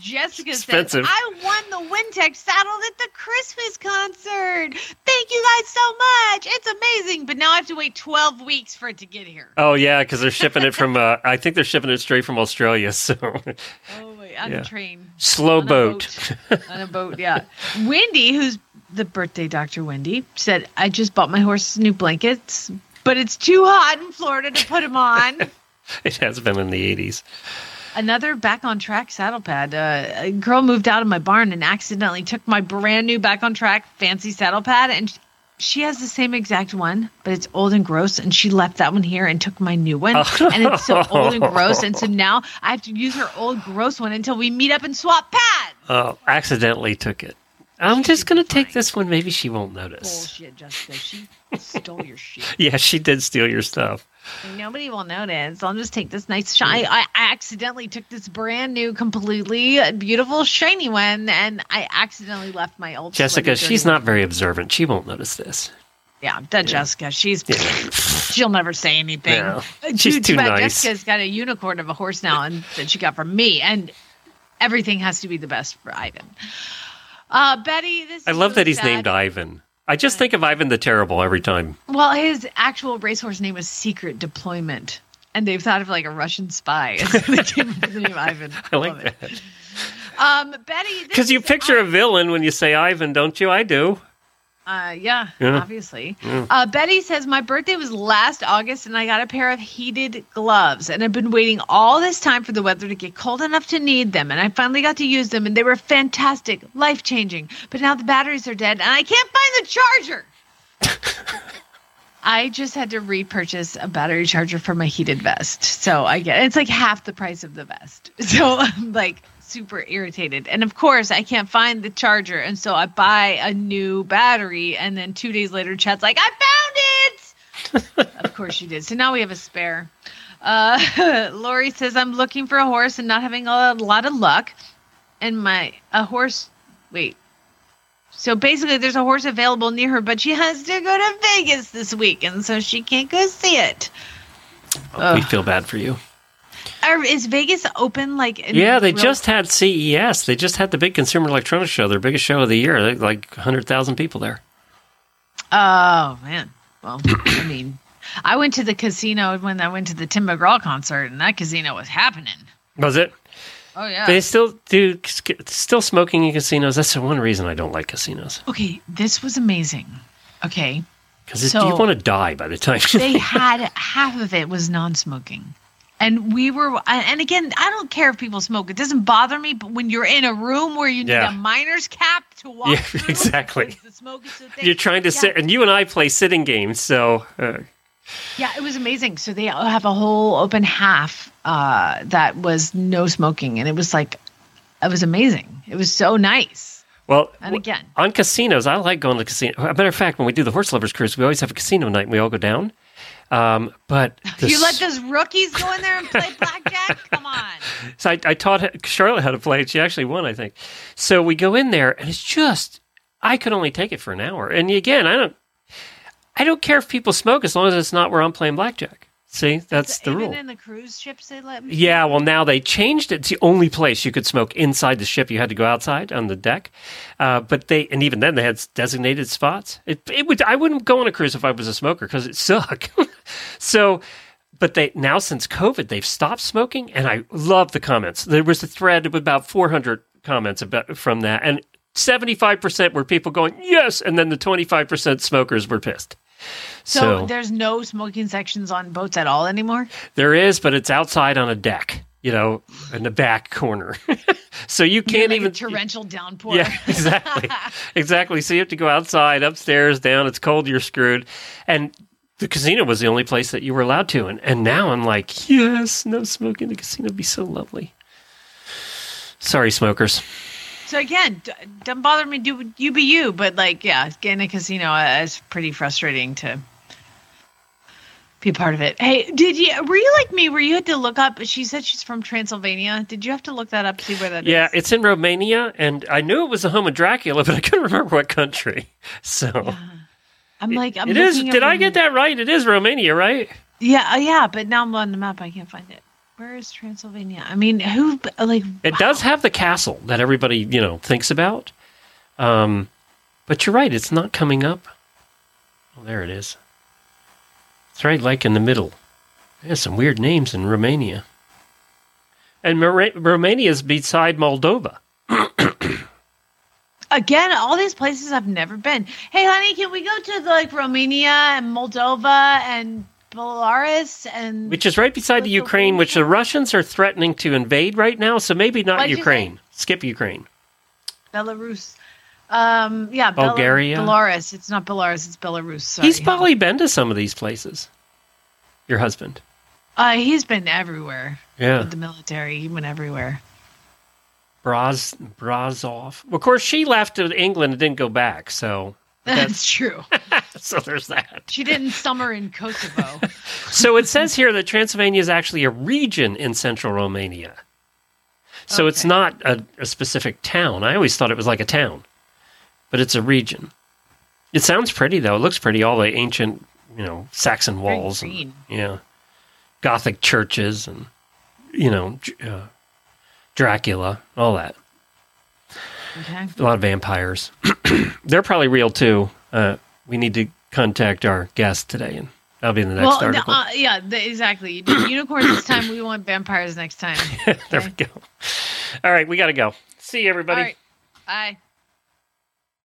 Jessica Expensive. says, I won the Wintec saddle at the Christmas concert. Thank you guys so much. It's amazing. But now I have to wait 12 weeks for it to get here. oh yeah, because they're shipping it from. Uh, I think they're shipping it straight from Australia. So Oh, wait, on Yeah. a train. slow On a boat. on a boat, yeah. Wendy, who's the birthday doctor Wendy, said, I just bought my horse new blankets, but it's too hot in Florida to put them on. it has been in the eighties. Another back on track saddle pad. Uh, a girl moved out of my barn and accidentally took my brand new back on track fancy saddle pad, and she has the same exact one, but it's old and gross. And she left that one here and took my new one, and it's so old and gross. And so now I have to use her old gross one until we meet up and swap pads. Oh, accidentally took it. I'm just gonna take fine. this one. Maybe she won't notice. Bullshit, Jessica. She stole your shit. Yeah, she did steal your stuff. Nobody will notice. I'll just take this nice shiny. I I accidentally took this brand new, completely beautiful, shiny one, and I accidentally left my old. Jessica, she's not very observant. She won't notice this. Yeah, that Jessica. She's she'll never say anything. No, Uh, she's too too nice. Jessica's got a unicorn of a horse now, and that she got from me, and everything has to be the best for Ivan. Uh, Betty, this. I love that he's sad. named Ivan. I just think of Ivan the Terrible every time. Well, his actual racehorse name was Secret Deployment, and they've thought of like a Russian spy. And so they came up with the name Ivan. I Love like it. that. Um, Betty, Because you picture a villain when you say Ivan, don't you? I do. Uh, yeah, Yeah. obviously. Uh, Betty says my birthday was last August, and I got a pair of heated gloves, and I've been waiting all this time for the weather to get cold enough to need them, and I finally got to use them, and they were fantastic, life changing. But now the batteries are dead, and I can't find the charger. I just had to repurchase a battery charger for my heated vest, so I get it's like half the price of the vest. So I'm like super irritated. And of course, I can't find the charger. And so I buy a new battery. And then two days later, Chad's like, I found it. of course, you did. So now we have a spare. Uh, Lori says, I'm looking for a horse and not having a lot of luck. And my, a horse, wait. So basically, there's a horse available near her, but she has to go to Vegas this week. And so she can't go see it. we feel bad for you. Are, is Vegas open? Like, in Yeah, they real- just had CES. They just had the big Consumer Electronics Show, their biggest show of the year. Like 100,000 people there. Oh man. Well, I mean, I went to the casino when I went to the Tim McGraw concert, and that casino was happening. Was it? Oh yeah. They still do still smoking in casinos. That's the one reason I don't like casinos. okay, this was amazing. Okay, Because So- you want to die by the time. they had half of it was non-smoking. And we were, and again, I don't care if people smoke. It doesn't bother me. But when you're in a room where you need Yeah. a miner's cap to walk Yeah, exactly. because the smoke is so thick. You're trying to Yeah. sit, and you and I play sitting games, so uh, Yeah, it was amazing. So they have a whole open half uh, that was no smoking, and it was like, it was amazing. It was so nice. well. And again, on casinos, I like going to casino. As a matter of fact, when we do the horse lovers cruise, we always have a casino night, and we all go down. Um, but you let those rookies go in there and play blackjack? Come on. So I, I taught Charlotte how to play it. She actually won, I think. So we go in there, and it's just I could only take it for an hour. And again, I don't, I don't care if people smoke as long as it's not where I'm playing blackjack. See, that's the Even rule. in the cruise ships, they let me. Yeah, well, now they changed it. It's the only place you could smoke inside the ship. You had to go outside on the deck. Uh, but they, and even then, they had designated spots. It, it would, I wouldn't go on a cruise if I was a smoker because it sucked. so, but they now since COVID, they've stopped smoking, and I love the comments. There was a thread of about 400 comments about from that, and 75% were people going yes, and then the 25% smokers were pissed. So, So, there's no smoking sections on boats at all anymore. there is, but it's outside on a deck, you know, in the back corner. so you can't like even a torrential downpour. Yeah, exactly. exactly. So you have to go outside, upstairs, down. It's cold, you're screwed. And the casino was the only place that you were allowed to. And, and now I'm like, yes, no smoking in the casino would be so lovely. Sorry, smokers. So again, d- don't bother me. Do you be you? But like, yeah, getting a casino uh, is pretty frustrating to be part of it. Hey, did you? Were you like me? Where you had to look up? She said she's from Transylvania. Did you have to look that up? To see where that Yeah, it's in Romania. And I knew it was the home of Dracula, but I couldn't remember what country. So I'm like, I'm it is. Did I get that right? It is Romania, right? Yeah, uh, yeah. But now I'm on the map. I can't find it. Where is Transylvania? I mean, who like? It does have the castle that everybody, you know, thinks about. Um, but you're right, it's not coming up. Oh, there it is. It's right like in the middle. There's some weird names in Romania. And Mora- Romania is beside Moldova. Again, all these places I've never been. Hey, honey, can we go to like Romania and Moldova and Belarus and Which is right beside the Ukraine, which the Russians are threatening to invade right now. So maybe not What'd Ukraine. Skip Ukraine. Belarus? Um, yeah, Bulgaria? Belarus. It's not Belarus. It's Belarus. Sorry. He's probably been to some of these places. Your husband. Uh, he's been everywhere Yeah. with the military. He went everywhere. Braz Brazov. Of course, she left to England and didn't go back. So, That's true. so there's that. She didn't summer in Kosovo. So it says here that Transylvania is actually a region in central Romania. So it's not a, a specific town. I always thought it was like a town, but it's a region. It sounds pretty though. It looks pretty. All the ancient, you know, Saxon walls, and, yeah, Gothic churches, and you know, uh, Dracula, all that. Okay. a lot of vampires. They're probably real too. Uh, we need to contact our guest today, and that'll be in the next Well, article. uh, yeah, the, exactly. You unicorns this time. We want vampires next time. there we go. All right, we got to go. See you, everybody. Right. Bye.